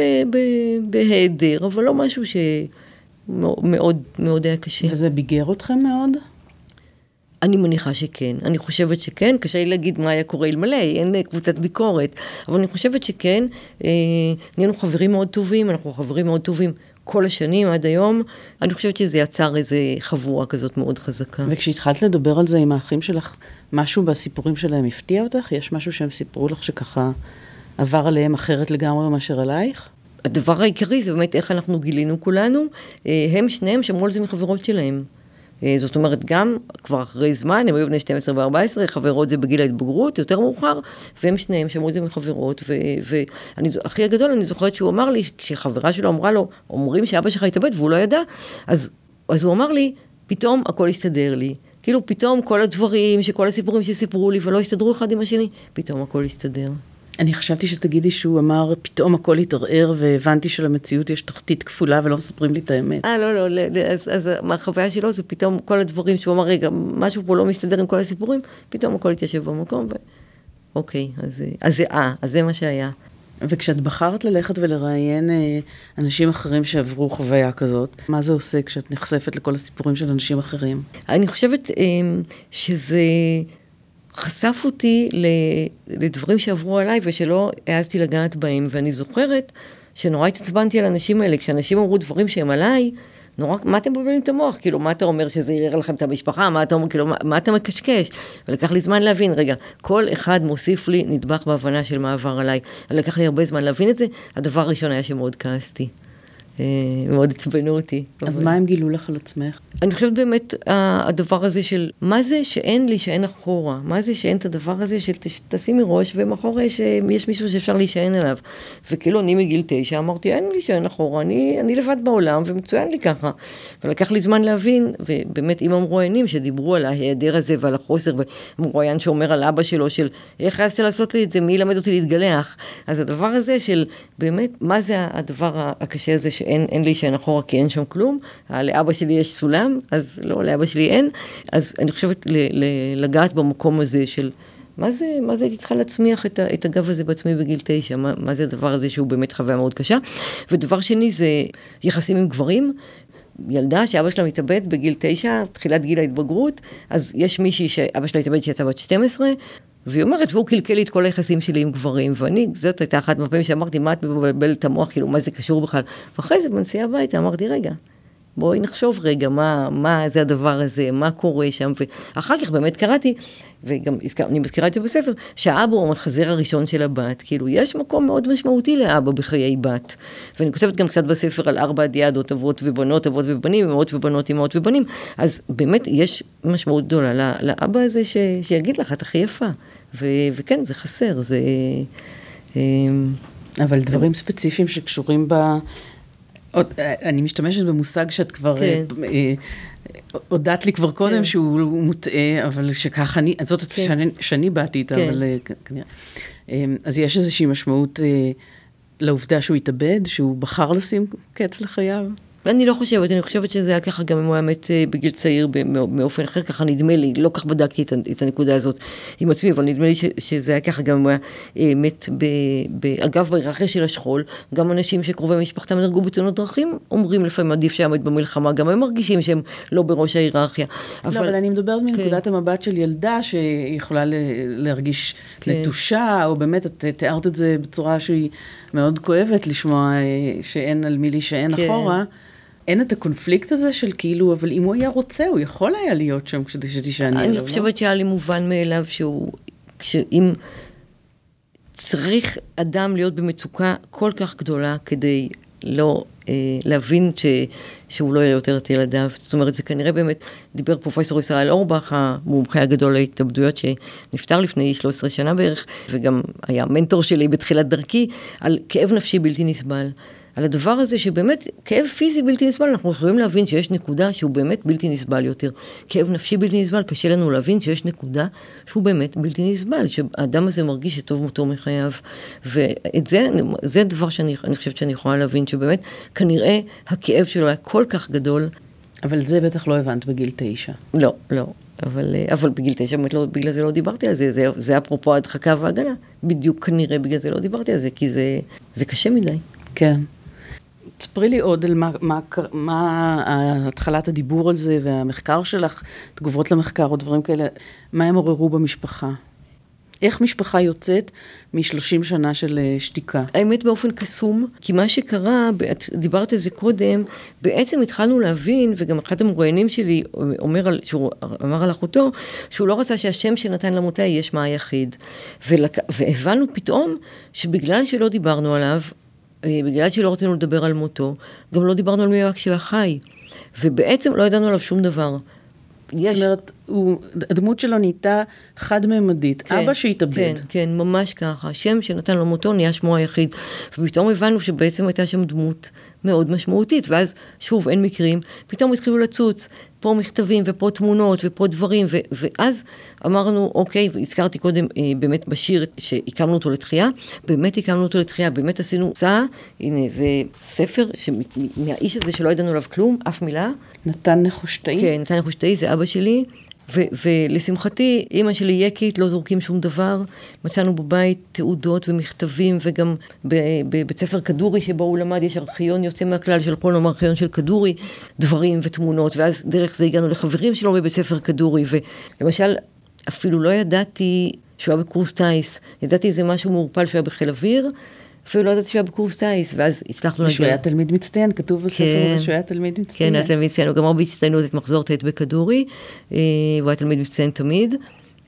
בהיעדר, אבל לא משהו ש... מאוד מאוד היה קשה. וזה ביגר אתכם מאוד? אני מניחה שכן. אני חושבת שכן. קשה לי להגיד מה היה קורה אלמלא, אין קבוצת ביקורת. אבל אני חושבת שכן. אה, נהיינו חברים מאוד טובים, אנחנו חברים מאוד טובים כל השנים עד היום. אני חושבת שזה יצר איזו חבורה כזאת מאוד חזקה. וכשהתחלת לדבר על זה עם האחים שלך, משהו בסיפורים שלהם הפתיע אותך? יש משהו שהם סיפרו לך שככה עבר עליהם אחרת לגמרי מאשר עלייך? הדבר העיקרי זה באמת איך אנחנו גילינו כולנו. אה, הם שניהם שמעו על זה מחברות שלהם. אה, זאת אומרת, גם כבר אחרי זמן, הם היו בני 12 ו-14, חברות זה בגיל ההתבגרות, יותר מאוחר, והם שניהם שמעו את זה מחברות, והכי הגדול, אני זוכרת שהוא אמר לי, כשחברה שלו אמרה לו, אומרים שאבא שלך התאבד והוא לא ידע, אז, אז הוא אמר לי, פתאום הכל הסתדר לי. כאילו פתאום כל הדברים, שכל הסיפורים שסיפרו לי ולא הסתדרו אחד עם השני, פתאום הכל הסתדר. אני חשבתי שתגידי שהוא אמר, פתאום הכל התערער והבנתי שלמציאות יש תחתית כפולה ולא מספרים לי את האמת. אה, לא, לא, אז, אז מהחוויה שלו זה פתאום כל הדברים שהוא אמר, רגע, משהו פה לא מסתדר עם כל הסיפורים, פתאום הכל התיישב במקום, ו... אוקיי, אז, אז, אה, אז זה מה שהיה. וכשאת בחרת ללכת ולראיין אה, אנשים אחרים שעברו חוויה כזאת, מה זה עושה כשאת נחשפת לכל הסיפורים של אנשים אחרים? אני חושבת אה, שזה חשף אותי לדברים שעברו עליי ושלא העזתי לגעת בהם, ואני זוכרת שנורא התעצבנתי על האנשים האלה, כשאנשים אמרו דברים שהם עליי, נורא, מה אתם מבלבלים את המוח? כאילו, מה אתה אומר שזה יראה לכם את המשפחה? מה אתה אומר, כאילו, מה, מה אתה מקשקש? ולקח לי זמן להבין, רגע, כל אחד מוסיף לי נדבך בהבנה של מה עבר עליי. לקח לי הרבה זמן להבין את זה. הדבר הראשון היה שמאוד כעסתי. אה, מאוד עצבנו אותי. אז אבל... מה הם גילו לך על עצמך? אני חושבת באמת, הדבר הזה של, מה זה שאין לי שאין אחורה? מה זה שאין את הדבר הזה של תשימי ראש ומאחורי יש מישהו שאפשר להישען עליו? וכאילו אני מגיל תשע אמרתי, אין לי שאין אחורה, אני, אני לבד בעולם ומצוין לי ככה. ולקח לי זמן להבין, ובאמת עם המרואיינים שדיברו על ההיעדר הזה ועל החוסר, ומרואיין שאומר על אבא שלו של, איך העזת לעשות לי את זה, מי ילמד אותי להתגלח? אז הדבר הזה של, באמת, מה זה הדבר הקשה הזה שאין לי שאין אחורה כי אין שם כלום? לאבא שלי יש סולם. אז לא, לאבא שלי אין. אז אני חושבת ל- ל- לגעת במקום הזה של... מה זה, מה זה הייתי צריכה להצמיח את, את הגב הזה בעצמי בגיל תשע? מה, מה זה הדבר הזה שהוא באמת חוויה מאוד קשה? ודבר שני זה יחסים עם גברים. ילדה שאבא שלה מתאבד בגיל תשע, תחילת גיל ההתבגרות, אז יש מישהי שאבא שלה התאבד כשהייתה בת 12, והיא אומרת, והוא קלקל לי את כל היחסים שלי עם גברים, ואני, זאת הייתה אחת מהפעמים שאמרתי, מה את מבלבלת את המוח, כאילו, מה זה קשור בכלל? ואחרי זה, בנסיעה הביתה, אמרתי, רגע, בואי נחשוב רגע מה, מה זה הדבר הזה, מה קורה שם, ואחר כך באמת קראתי, וגם אני מזכירה את זה בספר, שהאבא הוא המחזר הראשון של הבת, כאילו יש מקום מאוד משמעותי לאבא בחיי בת, ואני כותבת גם קצת בספר על ארבע הדיאדות, אבות ובנות, אבות ובנים, אמהות ובנות, אמהות ובנים, אז באמת יש משמעות גדולה לאבא הזה ש, שיגיד לך, את הכי יפה, ו, וכן, זה חסר, זה... אמ, אבל דברים ספציפיים שקשורים ב... עוד, אה, אני משתמשת במושג שאת כבר... כן. אה, אה, הודעת לי כבר קודם כן. שהוא מוטעה, אבל שככה אני, זאת כן. שאני, שאני באתי איתה, כן. אבל כנראה. אז יש איזושהי משמעות לעובדה שהוא התאבד, שהוא בחר לשים קץ לחייו? אני לא חושבת, אני חושבת שזה היה ככה גם אם הוא היה מת אה, בגיל צעיר מאופן אחר, ככה נדמה לי, לא כך בדקתי את, את הנקודה הזאת עם עצמי, אבל נדמה לי ש, שזה היה ככה גם אם הוא היה אה, מת, ב, ב, אגב, בהיררכיה של השכול, גם אנשים שקרובי משפחתם נהרגו בתאונות דרכים, אומרים לפעמים עדיף שהיה מת במלחמה, גם הם מרגישים שהם לא בראש ההיררכיה. אבל... לא, אבל אני מדברת כן. מנקודת המבט של ילדה שיכולה להרגיש כן. נטושה, או באמת, את תיארת את זה בצורה שהיא מאוד כואבת לשמוע אה, שאין על מי להישען כן. אחורה. אין את הקונפליקט הזה של כאילו, אבל אם הוא היה רוצה, הוא יכול היה להיות שם כדי שתשעני עליו, לא? אני חושבת שהיה לי מובן מאליו שהוא, שאם צריך אדם להיות במצוקה כל כך גדולה כדי לא אה, להבין ש, שהוא לא יראה יותר את ילדיו. זאת אומרת, זה כנראה באמת, דיבר פרופסור ישראל אורבך, המומחה הגדול להתאבדויות, שנפטר לפני 13 שנה בערך, וגם היה מנטור שלי בתחילת דרכי, על כאב נפשי בלתי נסבל. על הדבר הזה שבאמת כאב פיזי בלתי נסבל, אנחנו יכולים להבין שיש נקודה שהוא באמת בלתי נסבל יותר. כאב נפשי בלתי נסבל, קשה לנו להבין שיש נקודה שהוא באמת בלתי נסבל, שהאדם הזה מרגיש שטוב מותו מחייו. ואת זה, זה דבר שאני חושבת שאני יכולה להבין, שבאמת כנראה הכאב שלו היה כל כך גדול. אבל זה בטח לא הבנת בגיל תשע. לא, לא. אבל, אבל בגיל תשע באמת לא, בגלל זה לא דיברתי על זה, זה, זה אפרופו הדחקה והגנה. בדיוק כנראה בגלל זה לא דיברתי על זה, כי זה, זה קשה מדי. כן. תספרי לי עוד על מה, מה, מה התחלת הדיבור על זה והמחקר שלך, תגובות למחקר או דברים כאלה, מה הם עוררו במשפחה? איך משפחה יוצאת מ-30 שנה של אה, שתיקה? האמת באופן קסום, כי מה שקרה, את דיברת על זה קודם, בעצם התחלנו להבין, וגם אחד המרואיינים שלי אומר, על, שהוא אמר על אחותו, שהוא לא רצה שהשם שנתן למותה יהיה שמה היחיד. ולק... והבנו פתאום שבגלל שלא דיברנו עליו, אה, בגלל שלא רצינו לדבר על מותו, גם לא דיברנו על מי היה כשהוא חי. ובעצם לא ידענו עליו שום דבר. יש... זאת אומרת, הוא, הדמות שלו נהייתה חד-ממדית, כן, אבא שהתאבד. כן, כן, ממש ככה. השם שנתן לו מותו נהיה שמו היחיד. ופתאום הבנו שבעצם הייתה שם דמות מאוד משמעותית, ואז שוב, אין מקרים, פתאום התחילו לצוץ, פה מכתבים ופה תמונות ופה דברים, ו- ואז אמרנו, אוקיי, והזכרתי קודם אה, באמת בשיר שהקמנו אותו לתחייה, באמת הקמנו אותו לתחייה, באמת עשינו צעה, הנה זה ספר שמהאיש הזה שלא ידענו עליו כלום, אף מילה. נתן נחושתאי? כן, נתן נחושתאי, זה אבא שלי. ו- ולשמחתי, אימא שלי יקית, לא זורקים שום דבר. מצאנו בבית תעודות ומכתבים, וגם בבית ספר כדורי שבו הוא למד, יש ארכיון יוצא מהכלל של כל יום ארכיון של כדורי, דברים ותמונות, ואז דרך זה הגענו לחברים שלו בבית ספר כדורי, ולמשל, אפילו לא ידעתי שהוא היה בקורס טיס, ידעתי איזה משהו מעורפל שהוא היה בחיל אוויר. אפילו לא ידעתי שהוא היה בקורס טיס, ואז הצלחנו להגיע. שהוא היה תלמיד מצטיין, כתוב בספר כן, שהוא היה תלמיד מצטיין. כן, היה תלמיד מצטיין, הוא גמר בהצטיינות את מחזור ט' בכדורי, אה, הוא היה תלמיד מצטיין תמיד.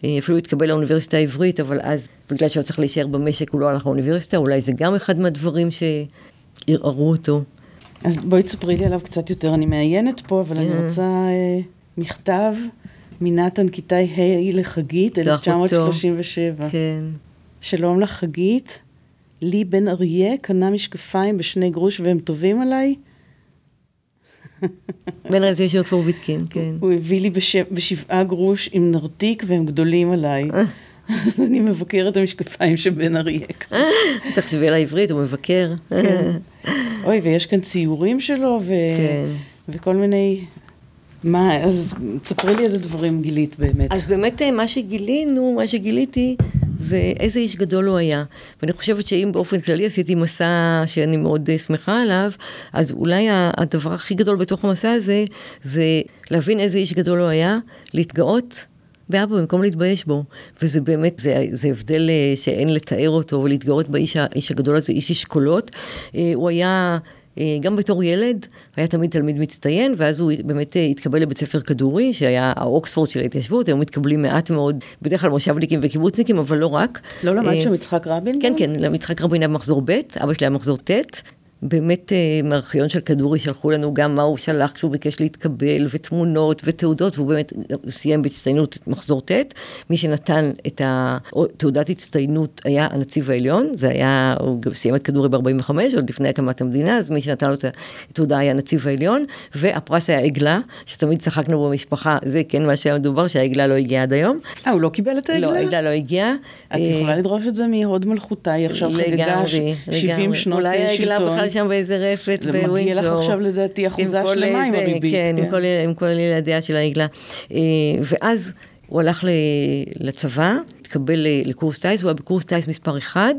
אה, אפילו התקבל לאוניברסיטה העברית, אבל אז בגלל שהוא צריך להישאר במשק הוא לא הלך לאוניברסיטה, אולי זה גם אחד מהדברים שערערו אותו. אז בואי תספרי לי עליו קצת יותר, אני מעיינת פה, אבל אני כן. רוצה אה, מכתב מנתן כיתה ה' לחגית, 1937. כן. שלום לך חגית. לי בן אריה קנה משקפיים בשני גרוש והם טובים עליי. בן אריה זה יושב כבר ויטקין, כן. הוא הביא לי בשבעה גרוש עם נרתיק והם גדולים עליי. אני מבקרת את המשקפיים של בן אריה. תחשבי על העברית, הוא מבקר. כן. אוי, ויש כאן ציורים שלו, ו... כן. וכל מיני... מה, אז תספרי לי איזה דברים גילית באמת. אז באמת אה, מה שגילינו, מה שגיליתי, זה איזה איש גדול הוא היה. ואני חושבת שאם באופן כללי עשיתי מסע שאני מאוד אה, שמחה עליו, אז אולי הדבר הכי גדול בתוך המסע הזה, זה להבין איזה איש גדול הוא היה, להתגאות. באבא במקום להתבייש בו. וזה באמת, זה, זה הבדל אה, שאין לתאר אותו ולהתגאות באיש הגדול הזה, איש אשכולות. אה, הוא היה גם בתור ילד, היה תמיד תלמיד מצטיין, ואז הוא באמת אה, התקבל לבית ספר כדורי, שהיה האוקספורד של ההתיישבות, היו מתקבלים מעט מאוד, בדרך כלל מושבניקים וקיבוצניקים, אבל לא רק. לא למד שם יצחק רבין? כן, כן, יצחק רבין היה במחזור ב', אבא שלי היה במחזור ט', באמת אה, מארכיון של כדורי שלחו לנו גם מה הוא שלח כשהוא ביקש להתקבל, ותמונות ותעודות, והוא באמת סיים בהצטיינות את מחזור ט'. מי שנתן את תעודת הצטיינות היה הנציב העליון, זה היה, הוא סיים את כדורי ב-45, עוד לפני הקמת המדינה, אז מי שנתן לו את התעודה היה הנציב העליון, והפרס היה עגלה, שתמיד צחקנו במשפחה, זה כן מה שהיה מדובר, שהעגלה לא הגיעה עד היום. אה, הוא לא קיבל את העגלה? לא, העגלה לא הגיעה. את יכולה אה, לדרוש את זה מהוד מלכותה, היא עכשיו חגגה 70 שנות שלטון. גר שם באיזה רפת בווינצור. מגיע לך עכשיו לדעתי אחוזה שלמה עם הריבית. כן, כן. עם, כל, עם כל ילדיה של העגלה. אה, ואז הוא הלך לצבא, התקבל לקורס טיס, הוא היה בקורס טיס מספר אחד,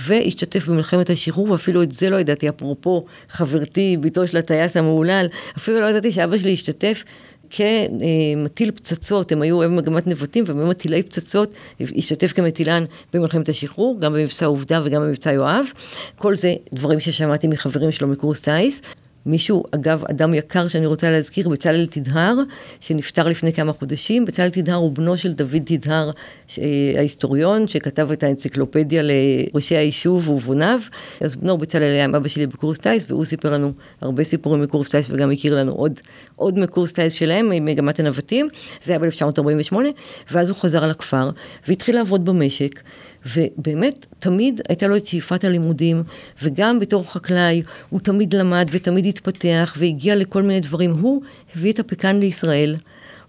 והשתתף במלחמת השחרור, ואפילו את זה לא ידעתי, אפרופו חברתי, בתו של הטייס המהולל, אפילו לא ידעתי שאבא שלי השתתף כמטיל פצצות, הם היו מגמת נבטים מטילי פצצות, השתתף כמטילן במלחמת השחרור, גם במבצע עובדה וגם במבצע יואב. כל זה דברים ששמעתי מחברים שלו מקורס טיס. מישהו, אגב, אדם יקר שאני רוצה להזכיר, בצלאל תדהר, שנפטר לפני כמה חודשים. בצלאל תדהר הוא בנו של דוד תדהר, ההיסטוריון, שכתב את האנציקלופדיה לראשי היישוב ובוניו. אז בנו בצלאל היה עם אבא שלי בקורס טיס, והוא סיפר לנו הרבה סיפורים מקורס טיס, וגם הכיר לנו עוד, עוד מקורס טיס שלהם, ממגמת הנווטים. זה היה ב-1948, ואז הוא חזר לכפר, והתחיל לעבוד במשק. ובאמת, תמיד הייתה לו את שאיפת הלימודים, וגם בתור חקלאי הוא תמיד למד ותמיד התפתח והגיע לכל מיני דברים. הוא הביא את הפקן לישראל.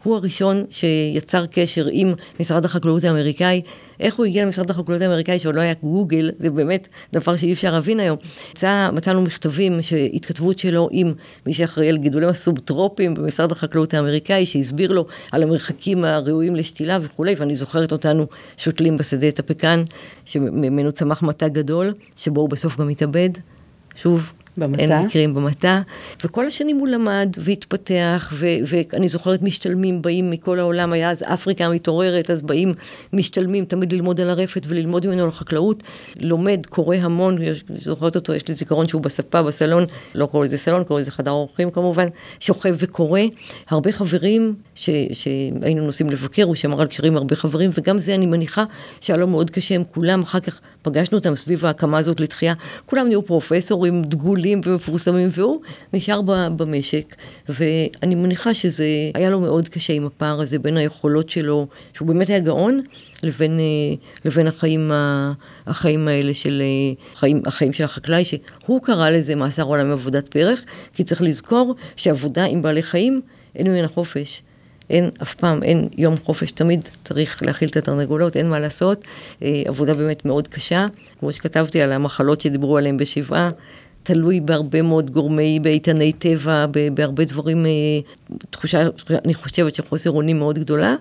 הוא הראשון שיצר קשר עם משרד החקלאות האמריקאי. איך הוא הגיע למשרד החקלאות האמריקאי שעוד לא היה גוגל, זה באמת דבר שאי אפשר להבין היום. מצא, מצאנו מכתבים, התכתבות שלו עם מי שאחראי על גידולים הסובטרופיים במשרד החקלאות האמריקאי, שהסביר לו על המרחקים הראויים לשתילה וכולי, ואני זוכרת אותנו שותלים בשדה את הפקן, שממנו צמח מטע גדול, שבו הוא בסוף גם התאבד. שוב, במטה? אין מקרים במטה, וכל השנים הוא למד והתפתח, ו- ואני זוכרת משתלמים באים מכל העולם, היה אז אפריקה המתעוררת, אז באים משתלמים תמיד ללמוד על הרפת וללמוד ממנו על חקלאות, לומד, קורא המון, זוכרת אותו, יש לי זיכרון שהוא בספה, בסלון, לא קורא לזה סלון, קורא לזה חדר אורחים כמובן, שוכב וקורא, הרבה חברים ש- שהיינו נוסעים לבקר, הוא שמר על קשרים הרבה חברים, וגם זה אני מניחה שהיה לו מאוד קשה, הם כולם. אחר כך פגשנו אותם סביב ההקמה הזאת לתחייה, כולם נהיו פרופסורים דגולים ומפורסמים, והוא נשאר במשק, ואני מניחה שזה היה לו מאוד קשה עם הפער הזה בין היכולות שלו, שהוא באמת היה גאון, לבין, אה, לבין החיים, החיים האלה של, החיים, החיים של החקלאי, שהוא קרא לזה מאסר עולם עבודת פרח, כי צריך לזכור שעבודה עם בעלי חיים אין ממנה חופש. אין, אף פעם אין יום חופש, תמיד צריך להכיל את התרנגולות, אין מה לעשות. אה, עבודה באמת מאוד קשה, כמו שכתבתי על המחלות שדיברו עליהן בשבעה, תלוי בהרבה מאוד גורמי, באיתני טבע, בהרבה דברים, אה, תחושה, אני חושבת של חוסר אונים מאוד גדולה,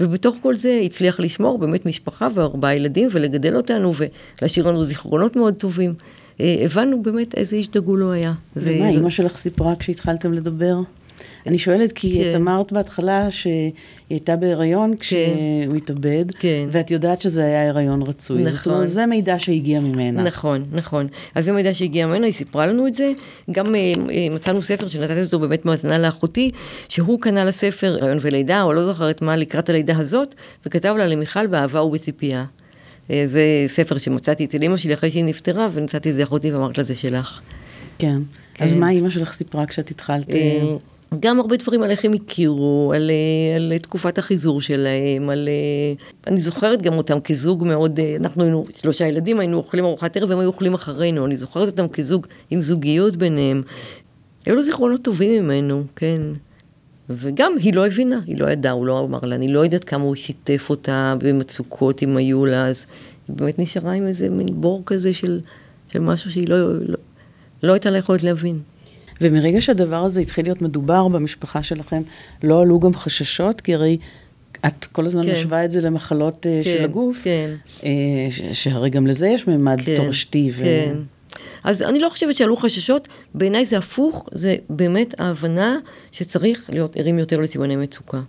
ובתוך כל זה הצליח לשמור באמת משפחה וארבעה ילדים ולגדל אותנו ולהשאיר לנו זיכרונות מאוד טובים. אה, הבנו באמת איזה איש דגול הוא היה. ומה, אימא שלך סיפרה כשהתחלתם לדבר? אני שואלת כי כן. את אמרת בהתחלה שהיא הייתה בהיריון כן. כשהוא כן. התאבד, כן. ואת יודעת שזה היה הריון רצוי. נכון. זאת אומרת, זה מידע שהגיע ממנה. נכון, נכון. אז זה מידע שהגיע ממנה, היא סיפרה לנו את זה. גם אה, אה, מצאנו ספר שנתתי אותו באמת מתנה לאחותי, שהוא קנה לספר הריון ולידה, או לא זוכרת מה, לקראת הלידה הזאת, וכתב לה למיכל באהבה ובציפייה. אה, זה ספר שמצאתי אצל אמא שלי אחרי שהיא נפטרה, ונתתי את זה לאחותי ואמרת לה, זה שלך. כן. כן. אז מה אימא שלך סיפרה כשאת התחלת? גם הרבה דברים על איך הם הכירו, על, אה, על תקופת החיזור שלהם, על... אה, אני זוכרת גם אותם כזוג מאוד, אה, אנחנו היינו שלושה ילדים, היינו אוכלים ארוחת ערב והם היו אוכלים אחרינו, אני זוכרת אותם כזוג עם זוגיות ביניהם. היו לו זיכרונות טובים ממנו, כן. וגם היא לא הבינה, היא לא ידעה, הוא לא אמר לה, אני לא יודעת כמה הוא שיתף אותה במצוקות אם היו לה, אז היא באמת נשארה עם איזה מין בור כזה של, של משהו שהיא לא, לא, לא הייתה לה יכולת להבין. ומרגע שהדבר הזה התחיל להיות מדובר במשפחה שלכם, לא עלו גם חששות? כי הרי את כל הזמן כן. משווה את זה למחלות אה, כן, של הגוף, כן. אה, שהרי גם לזה יש ממד כן, תורשתי. ו... כן. אז אני לא חושבת שעלו חששות, בעיניי זה הפוך, זה באמת ההבנה שצריך להיות ערים יותר לסימני מצוקה.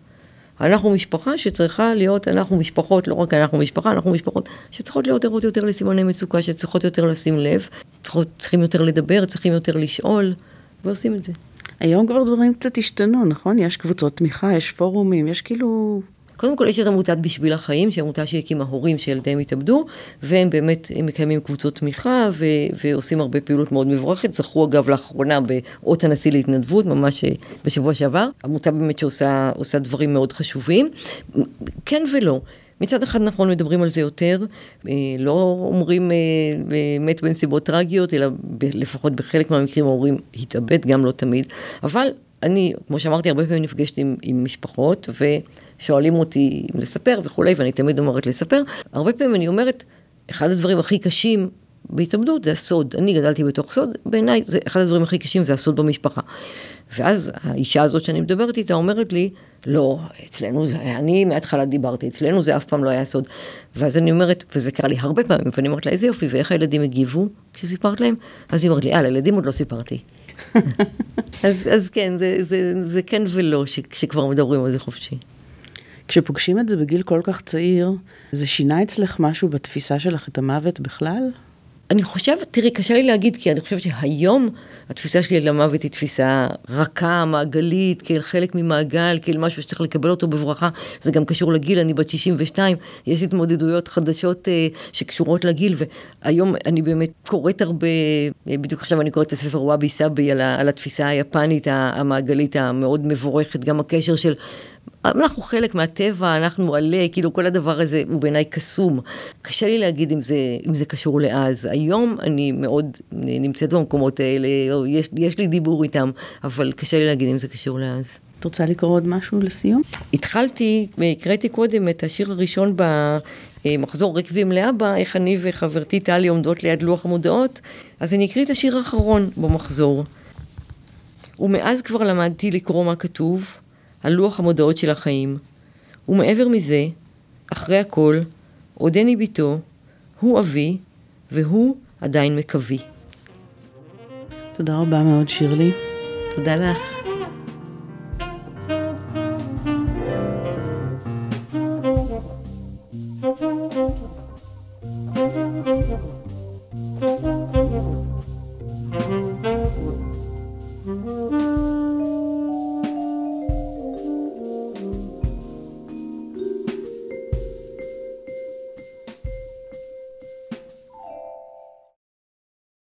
אנחנו משפחה שצריכה להיות, אנחנו משפחות, לא רק אנחנו משפחה, אנחנו משפחות שצריכות להיות ערות יותר לסימני מצוקה, שצריכות יותר לשים לב, צריכות, צריכים יותר לדבר, צריכים יותר לשאול. ועושים את זה. היום כבר דברים קצת השתנו, נכון? יש קבוצות תמיכה, יש פורומים, יש כאילו... קודם כל יש את עמותת בשביל החיים, שהיא עמותה שהקימה הורים שילדיהם התאבדו, והם באמת הם מקיימים קבוצות תמיכה ו- ועושים הרבה פעילות מאוד מבורכת. זכו אגב לאחרונה באות הנשיא להתנדבות, ממש אה, בשבוע שעבר. עמותה באמת שעושה דברים מאוד חשובים. כן ולא. מצד אחד נכון מדברים על זה יותר, אה, לא אומרים אה, מת בנסיבות טרגיות, אלא לפחות בחלק מהמקרים אומרים התאבד, גם לא תמיד, אבל אני, כמו שאמרתי, הרבה פעמים נפגשת עם, עם משפחות ושואלים אותי אם לספר וכולי, ואני תמיד אומרת לספר. הרבה פעמים אני אומרת, אחד הדברים הכי קשים בהתאבדות זה הסוד. אני גדלתי בתוך סוד, בעיניי אחד הדברים הכי קשים זה הסוד במשפחה. ואז האישה הזאת שאני מדברת איתה אומרת לי, לא, אצלנו זה, אני מההתחלה דיברתי, אצלנו זה אף פעם לא היה סוד. ואז אני אומרת, וזה קרה לי הרבה פעמים, ואני אומרת לה, איזה יופי, ואיך הילדים הגיבו כשסיפרת להם? אז היא אומרת לי, אה, לילדים עוד לא סיפרתי. אז, אז כן, זה, זה, זה כן ולא, כשכבר מדברים על זה חופשי. כשפוגשים את זה בגיל כל כך צעיר, זה שינה אצלך משהו בתפיסה שלך את המוות בכלל? אני חושבת, תראי, קשה לי להגיד, כי אני חושבת שהיום התפיסה שלי על המוות היא תפיסה רכה, מעגלית, כאל חלק ממעגל, כאל משהו שצריך לקבל אותו בברכה. זה גם קשור לגיל, אני בת 62, יש התמודדויות חדשות אה, שקשורות לגיל, והיום אני באמת קוראת הרבה, אה, בדיוק עכשיו אני קוראת את הספר וואבי סאבי על, על התפיסה היפנית המעגלית המאוד מבורכת, גם הקשר של אנחנו חלק מהטבע, אנחנו עלה, כאילו כל הדבר הזה הוא בעיניי קסום. קשה לי להגיד אם זה, אם זה קשור לאז. היום אני מאוד נמצאת במקומות האלה, יש, יש לי דיבור איתם, אבל קשה לי להגיד אם זה קשור לאז. את רוצה לקרוא עוד משהו לסיום? התחלתי, הקראתי קודם את השיר הראשון במחזור רקבים לאבא, איך אני וחברתי טלי עומדות ליד לוח המודעות, אז אני אקריא את השיר האחרון במחזור. ומאז כבר למדתי לקרוא מה כתוב, על לוח המודעות של החיים. ומעבר מזה, אחרי הכל, עודני ביתו, הוא אבי, והוא עדיין מקווי. תודה רבה מאוד, שירלי. תודה לך.